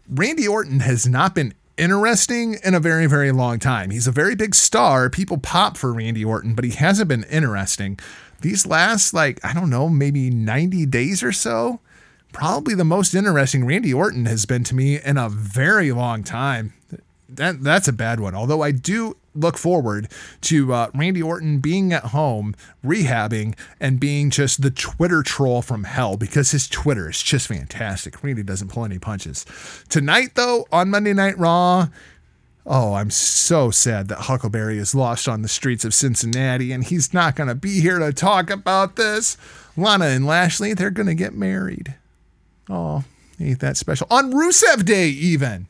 Randy Orton has not been interesting in a very, very long time. He's a very big star. People pop for Randy Orton, but he hasn't been interesting. These last, like, I don't know, maybe 90 days or so, probably the most interesting Randy Orton has been to me in a very long time. That that's a bad one. Although I do look forward to uh, Randy Orton being at home, rehabbing, and being just the Twitter troll from hell because his Twitter is just fantastic. Randy doesn't pull any punches. Tonight, though, on Monday Night Raw, Oh, I'm so sad that Huckleberry is lost on the streets of Cincinnati and he's not going to be here to talk about this. Lana and Lashley, they're going to get married. Oh, ain't that special. On Rusev Day, even.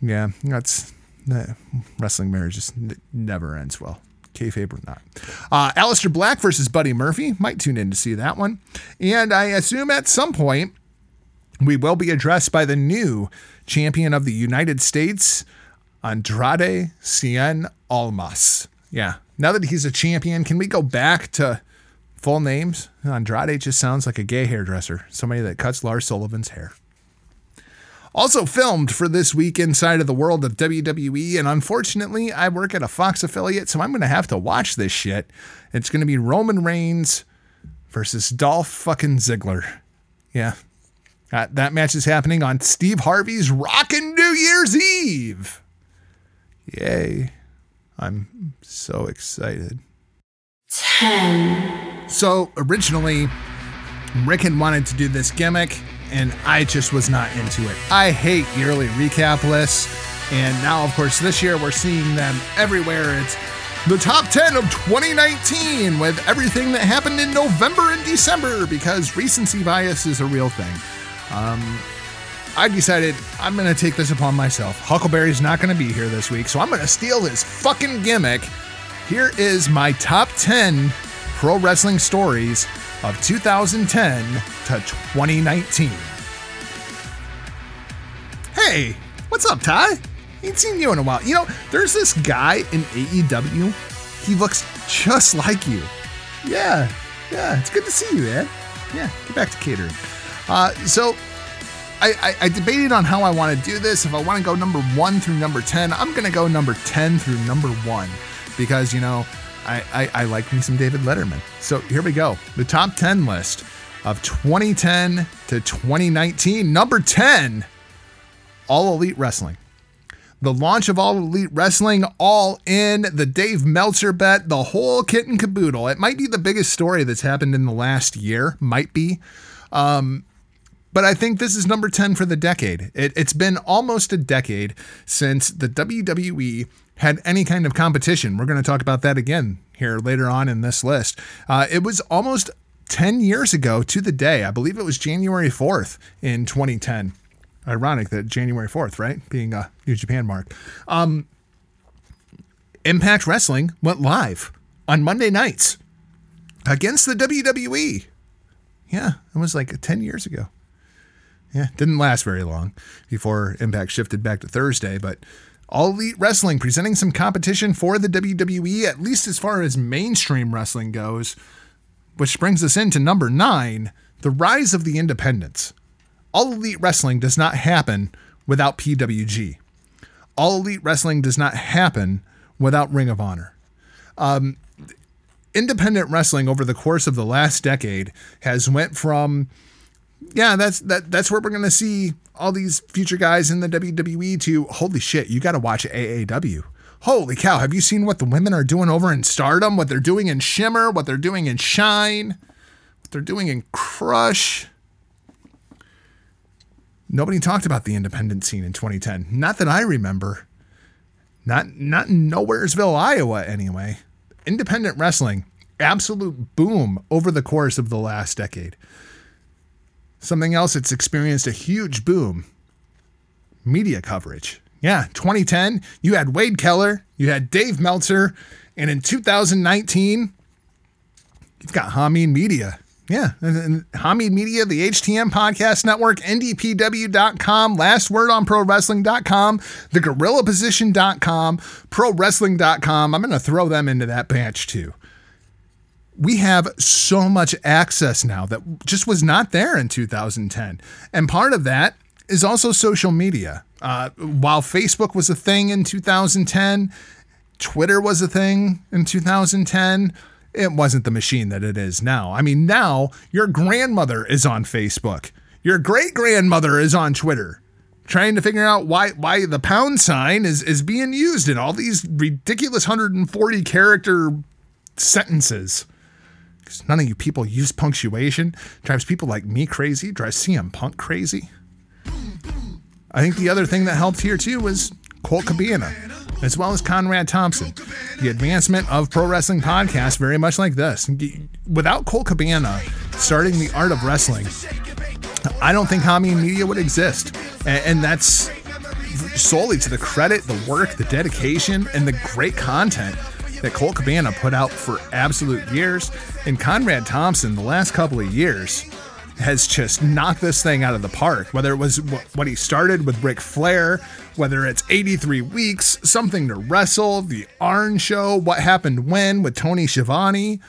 Yeah, that's that wrestling marriage just never ends well. Kayfabe or not. Uh, Aleister Black versus Buddy Murphy. Might tune in to see that one. And I assume at some point we will be addressed by the new champion of the United States, Andrade Cien Almas. Yeah. Now that he's a champion, can we go back to full names? Andrade just sounds like a gay hairdresser, somebody that cuts Lars Sullivan's hair. Also filmed for this week inside of the world of WWE, and unfortunately, I work at a Fox affiliate, so I'm going to have to watch this shit. It's going to be Roman Reigns versus Dolph fucking Ziggler. Yeah, that, that match is happening on Steve Harvey's Rockin' New Year's Eve. Yay. I'm so excited. 10, So originally, Rick had wanted to do this gimmick, and I just was not into it. I hate yearly recap lists, and now, of course, this year we're seeing them everywhere. It's the top 10 of 2019 with everything that happened in November and December because recency bias is a real thing. Um, I decided I'm going to take this upon myself. Huckleberry's not going to be here this week, so I'm going to steal his fucking gimmick. Here is my top 10 pro wrestling stories of 2010 to 2019. Hey, what's up, Ty? Ain't seen you in a while. You know, there's this guy in AEW. He looks just like you. Yeah, yeah, it's good to see you, man. Yeah, get back to catering. Uh, so I, I, I debated on how I want to do this. If I want to go number one through number 10, I'm going to go number 10 through number one because, you know, I, I, I like me some David Letterman. So here we go. The top 10 list of 2010 to 2019. Number 10, All Elite Wrestling. The launch of All Elite Wrestling, all in, the Dave Meltzer bet, the whole kit and caboodle. It might be the biggest story that's happened in the last year. Might be. Um, but I think this is number 10 for the decade. It, it's been almost a decade since the WWE had any kind of competition. We're going to talk about that again here later on in this list. Uh, it was almost 10 years ago to the day. I believe it was January 4th in 2010. Ironic that January 4th, right? Being a New Japan mark. Um, Impact Wrestling went live on Monday nights against the WWE. Yeah, it was like 10 years ago. Yeah, didn't last very long before Impact shifted back to Thursday, but All Elite Wrestling presenting some competition for the WWE, at least as far as mainstream wrestling goes, which brings us into number nine the rise of the independents. All Elite Wrestling does not happen without PWG. All Elite Wrestling does not happen without Ring of Honor. Um, independent wrestling over the course of the last decade has went from yeah, that's that that's where we're gonna see all these future guys in the WWE to holy shit, you gotta watch AAW. Holy cow, have you seen what the women are doing over in Stardom? What they're doing in Shimmer, what they're doing in Shine, what they're doing in Crush. Nobody talked about the independent scene in 2010. Not that I remember. Not not in Nowheresville, Iowa, anyway. Independent wrestling, absolute boom over the course of the last decade. Something else that's experienced a huge boom media coverage. Yeah, 2010, you had Wade Keller, you had Dave Meltzer, and in 2019, you've got Hameen Media. Yeah, and Hameen Media, the HTM Podcast Network, NDPW.com, Last Word on ProWrestling.com, TheGorillaPosition.com, ProWrestling.com. I'm going to throw them into that batch too we have so much access now that just was not there in 2010. And part of that is also social media. Uh, while Facebook was a thing in 2010, Twitter was a thing in 2010. It wasn't the machine that it is now. I mean, now your grandmother is on Facebook. Your great grandmother is on Twitter trying to figure out why why the pound sign is is being used in all these ridiculous 140 character sentences none of you people use punctuation. Drives people like me crazy. Drives CM Punk crazy. I think the other thing that helped here too was Colt Cabana, as well as Conrad Thompson. The advancement of pro wrestling podcasts, very much like this. Without Colt Cabana starting the art of wrestling, I don't think Hameen Media would exist. And that's solely to the credit, the work, the dedication, and the great content that Colt Cabana put out for absolute years. And Conrad Thompson, the last couple of years, has just knocked this thing out of the park. Whether it was what he started with Ric Flair, whether it's 83 weeks, something to wrestle, the Arn show, what happened when with Tony Schiavone.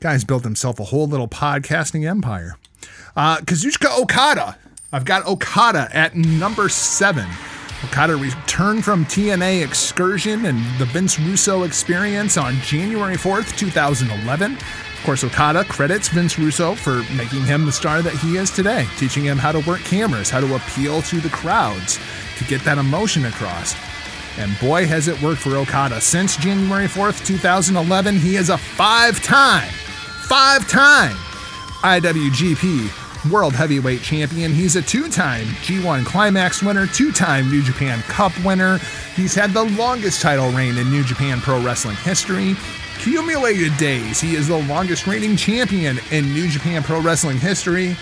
Guy's built himself a whole little podcasting empire. Uh, Kazuchika Okada. I've got Okada at number seven. Okada returned from TNA Excursion and the Vince Russo experience on January 4th, 2011. Of course, Okada credits Vince Russo for making him the star that he is today, teaching him how to work cameras, how to appeal to the crowds, to get that emotion across. And boy, has it worked for Okada. Since January 4th, 2011, he is a five time, five time IWGP World Heavyweight Champion. He's a two time G1 Climax winner, two time New Japan Cup winner. He's had the longest title reign in New Japan Pro Wrestling history. Cumulated days, he is the longest reigning champion in New Japan Pro Wrestling history.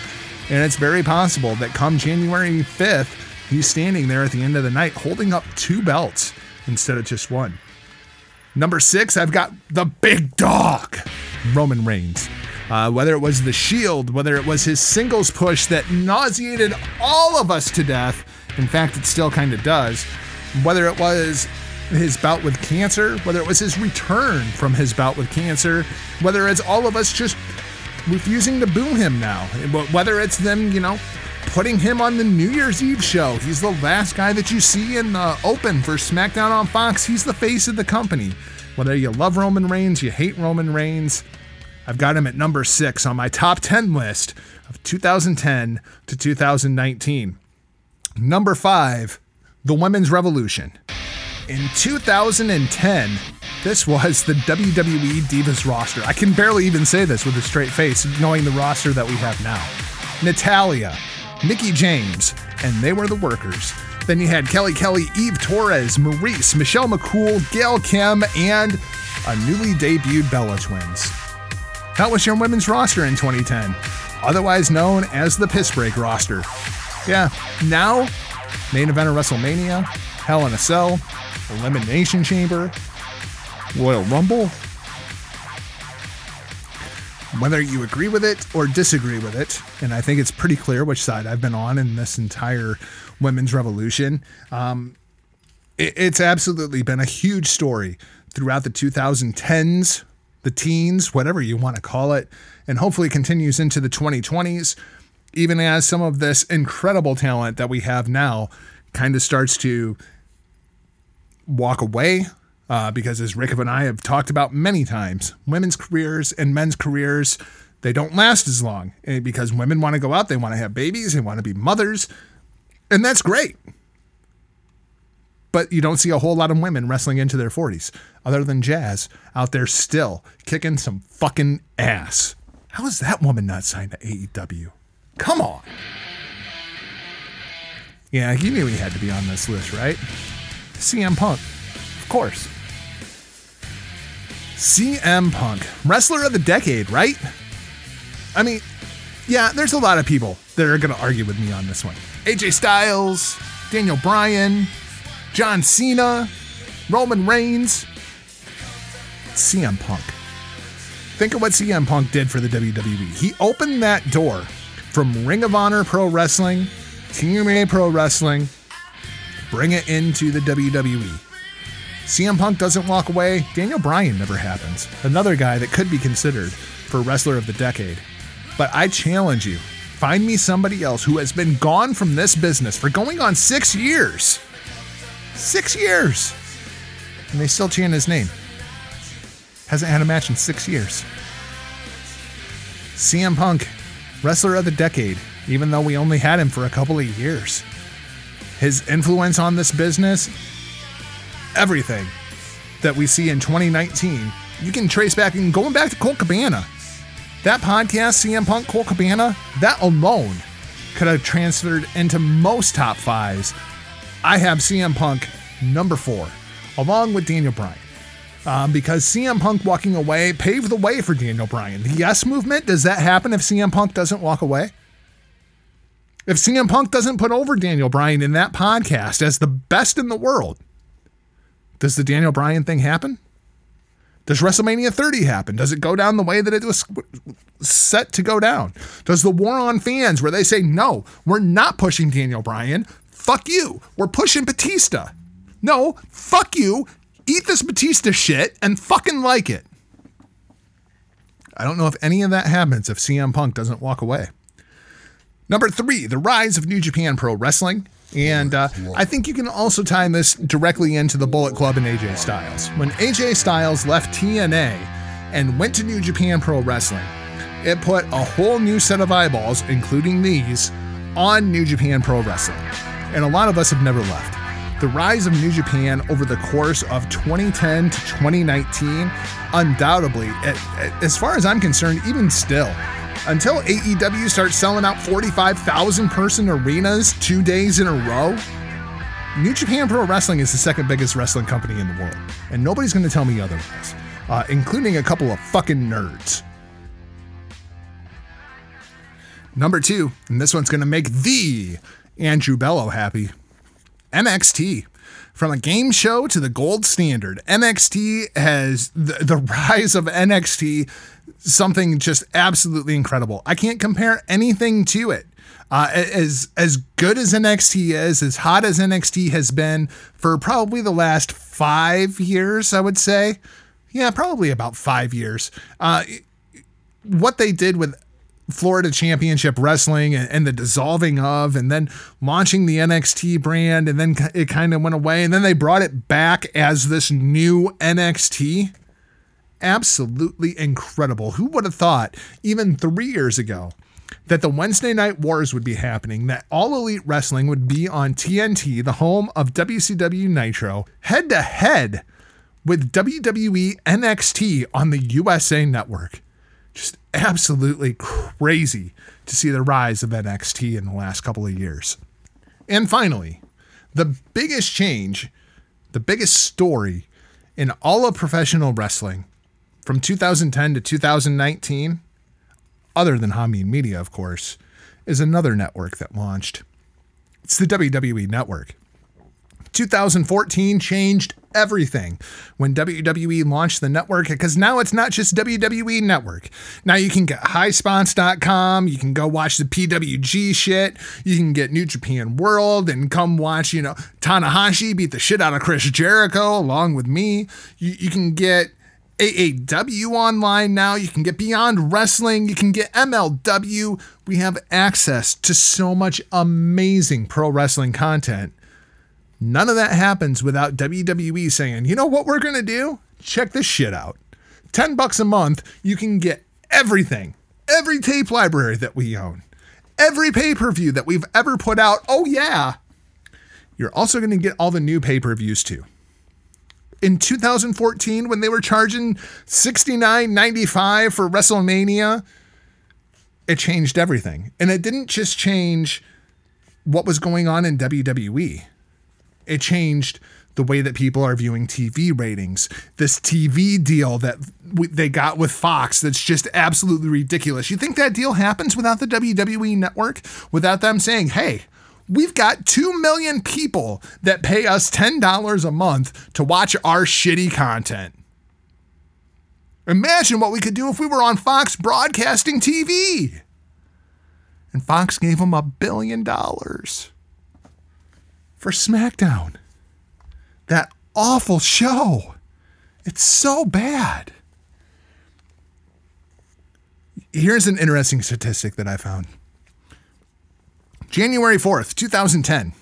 And it's very possible that come January 5th, he's standing there at the end of the night holding up two belts instead of just one. Number six, I've got the big dog, Roman Reigns. Uh, whether it was the Shield, whether it was his singles push that nauseated all of us to death. In fact, it still kind of does. Whether it was his bout with cancer, whether it was his return from his bout with cancer, whether it's all of us just refusing to boo him now, whether it's them, you know, putting him on the New Year's Eve show. He's the last guy that you see in the open for SmackDown on Fox. He's the face of the company. Whether you love Roman Reigns, you hate Roman Reigns, I've got him at number six on my top 10 list of 2010 to 2019. Number five, The Women's Revolution. In 2010, this was the WWE Divas roster. I can barely even say this with a straight face, knowing the roster that we have now. Natalya, Mickie James, and they were the workers. Then you had Kelly Kelly, Eve Torres, Maryse, Michelle McCool, Gail Kim, and a newly debuted Bella Twins. That was your women's roster in 2010, otherwise known as the Piss Break roster. Yeah, now, main event of WrestleMania, Hell in a Cell, Elimination Chamber, Royal Rumble. Whether you agree with it or disagree with it, and I think it's pretty clear which side I've been on in this entire women's revolution, um, it, it's absolutely been a huge story throughout the 2010s, the teens, whatever you want to call it, and hopefully continues into the 2020s, even as some of this incredible talent that we have now kind of starts to walk away uh, because as Rick and I have talked about many times, women's careers and men's careers, they don't last as long eh, because women want to go out, they want to have babies, they want to be mothers, and that's great. But you don't see a whole lot of women wrestling into their 40s, other than Jazz out there still kicking some fucking ass. How is that woman not signed to AEW? Come on. Yeah, you knew he had to be on this list, right? CM Punk. Of course. CM Punk, wrestler of the decade, right? I mean, yeah, there's a lot of people that are going to argue with me on this one. AJ Styles, Daniel Bryan, John Cena, Roman Reigns, CM Punk. Think of what CM Punk did for the WWE. He opened that door from Ring of Honor Pro Wrestling, TNA Pro Wrestling, bring it into the WWE. CM Punk doesn't walk away. Daniel Bryan never happens. Another guy that could be considered for wrestler of the decade. But I challenge you find me somebody else who has been gone from this business for going on six years. Six years. And they still chant his name. Hasn't had a match in six years. CM Punk, wrestler of the decade, even though we only had him for a couple of years. His influence on this business everything that we see in 2019, you can trace back and going back to Colt Cabana. That podcast, CM Punk Colt Cabana, that alone could have transferred into most top fives. I have CM Punk number four, along with Daniel Bryan. Um, because CM Punk walking away paved the way for Daniel Bryan. The yes movement, does that happen if CM Punk doesn't walk away? If CM Punk doesn't put over Daniel Bryan in that podcast as the best in the world, does the Daniel Bryan thing happen? Does WrestleMania 30 happen? Does it go down the way that it was set to go down? Does the war on fans, where they say, no, we're not pushing Daniel Bryan, fuck you, we're pushing Batista? No, fuck you, eat this Batista shit and fucking like it. I don't know if any of that happens if CM Punk doesn't walk away. Number three, the rise of New Japan Pro Wrestling. And uh, I think you can also tie this directly into the Bullet Club and AJ Styles. When AJ Styles left TNA and went to New Japan Pro Wrestling, it put a whole new set of eyeballs, including these, on New Japan Pro Wrestling. And a lot of us have never left. The rise of New Japan over the course of 2010 to 2019, undoubtedly, as far as I'm concerned, even still, until AEW starts selling out 45,000 person arenas two days in a row, New Japan Pro Wrestling is the second biggest wrestling company in the world. And nobody's going to tell me otherwise, uh, including a couple of fucking nerds. Number two, and this one's going to make the Andrew Bello happy NXT. From a game show to the gold standard, NXT has the, the rise of NXT something just absolutely incredible. I can't compare anything to it. Uh, as as good as NXT is, as hot as NXT has been for probably the last five years, I would say. Yeah, probably about five years. Uh, what they did with Florida Championship Wrestling and, and, the dissolving of, and then launching the NXT brand, and then it kind of went away, and then they brought it back as this new NXT absolutely incredible. Who would have thought, even three years ago, that the Wednesday Night Wars would be happening, that All Elite Wrestling would be on TNT, the home of WCW Nitro, head to head with WWE NXT on the USA Network. Just absolutely crazy to see the rise of NXT in the last couple of years. And finally, the biggest change, the biggest story in all of professional wrestling from 2010 to 2019, other than Hameen Media, of course, is another network that launched. It's the WWE Network. 2014 changed everything when WWE launched the network because now it's not just WWE Network. Now you can get highspots.com, you can go watch the PWG shit, you can get New Japan World and come watch, you know, Tanahashi beat the shit out of Chris Jericho along with me. You, you can get AAW online now. You can get Beyond Wrestling. You can get MLW. We have access to so much amazing pro wrestling content. None of that happens without WWE saying, you know what we're going to do? Check this shit out. 10 bucks a month, you can get everything, every tape library that we own, every pay per view that we've ever put out. Oh, yeah. You're also going to get all the new pay per views too in 2014 when they were charging $69.95 for WrestleMania, it changed everything. And it didn't just change what was going on in WWE, it changed the way that people are viewing TV ratings. This TV deal that they got with Fox that's just absolutely ridiculous. You think that deal happens without the WWE network? Without them saying, hey, We've got 2 million people that pay us $10 a month to watch our shitty content. Imagine what we could do if we were on Fox broadcasting TV. And Fox gave them a billion dollars for SmackDown. That awful show. It's so bad. Here's an interesting statistic that I found. January 4th, 2010.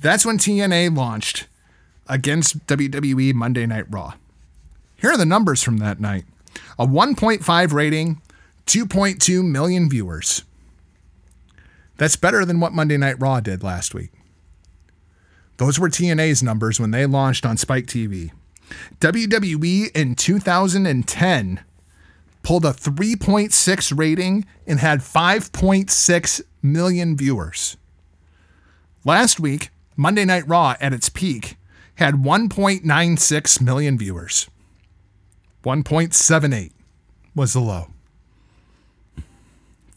That's when TNA launched against WWE Monday Night Raw. Here are the numbers from that night a 1.5 rating, 2.2 million viewers. That's better than what Monday Night Raw did last week. Those were TNA's numbers when they launched on Spike TV. WWE in 2010 pulled a 3.6 rating and had 5.6 million viewers. Last week, Monday Night Raw at its peak had 1.96 million viewers. 1.78 was the low.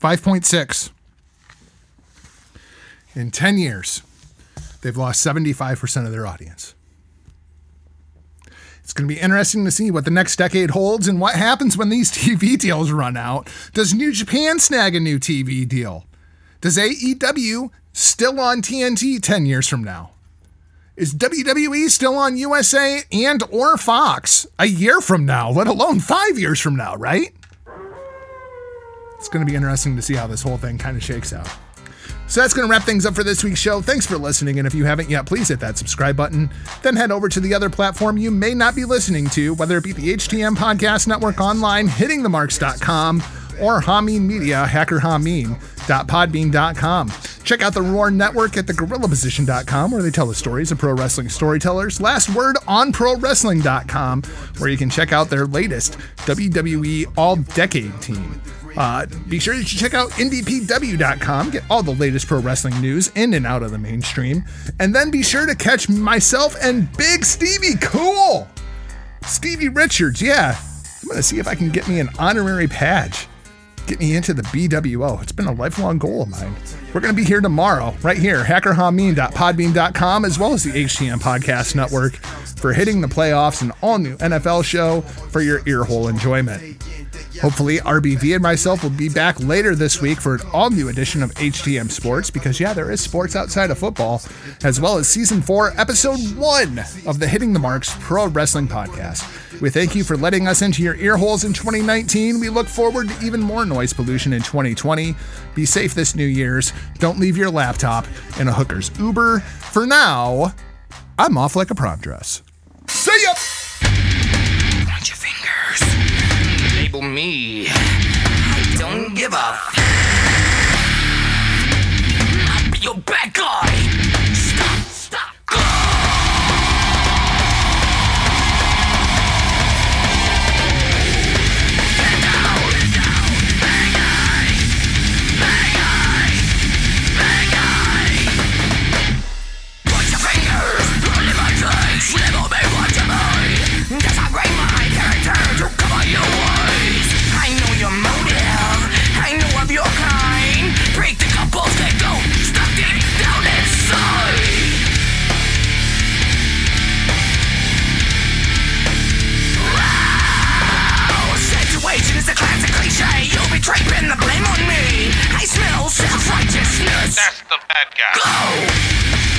5.6. In 10 years, they've lost 75% of their audience. It's going to be interesting to see what the next decade holds and what happens when these TV deals run out. Does New Japan snag a new TV deal? Does AEW still on TNT 10 years from now? Is WWE still on USA and or Fox a year from now, let alone 5 years from now, right? It's going to be interesting to see how this whole thing kind of shakes out. So that's going to wrap things up for this week's show. Thanks for listening. And if you haven't yet, please hit that subscribe button. Then head over to the other platform you may not be listening to, whether it be the HTM Podcast Network online, hittingthemarks.com, or Hameen Media, hackerhameen.podbean.com. Check out the Roar Network at thegorillaposition.com, where they tell the stories of pro wrestling storytellers. Last word on prowrestling.com, where you can check out their latest WWE All Decade team. Uh, be sure to check out ndpw.com, get all the latest pro wrestling news in and out of the mainstream. And then be sure to catch myself and Big Stevie Cool. Stevie Richards, yeah. I'm to see if I can get me an honorary badge get me into the BWO. It's been a lifelong goal of mine. We're going to be here tomorrow, right here, hackerhameen.podbean.com, as well as the HTM Podcast Network, for hitting the playoffs, and all new NFL show for your earhole enjoyment. Hopefully, RBV and myself will be back later this week for an all new edition of HTM Sports because, yeah, there is sports outside of football, as well as season four, episode one of the Hitting the Marks Pro Wrestling Podcast. We thank you for letting us into your ear holes in 2019. We look forward to even more noise pollution in 2020. Be safe this New Year's. Don't leave your laptop in a hooker's Uber. For now, I'm off like a prom dress. See ya! Point your fingers. Label me. I don't give. F- I'll be your say you'll be tripping the blame on me. I smell self-righteousness. That's the bad guy. Go!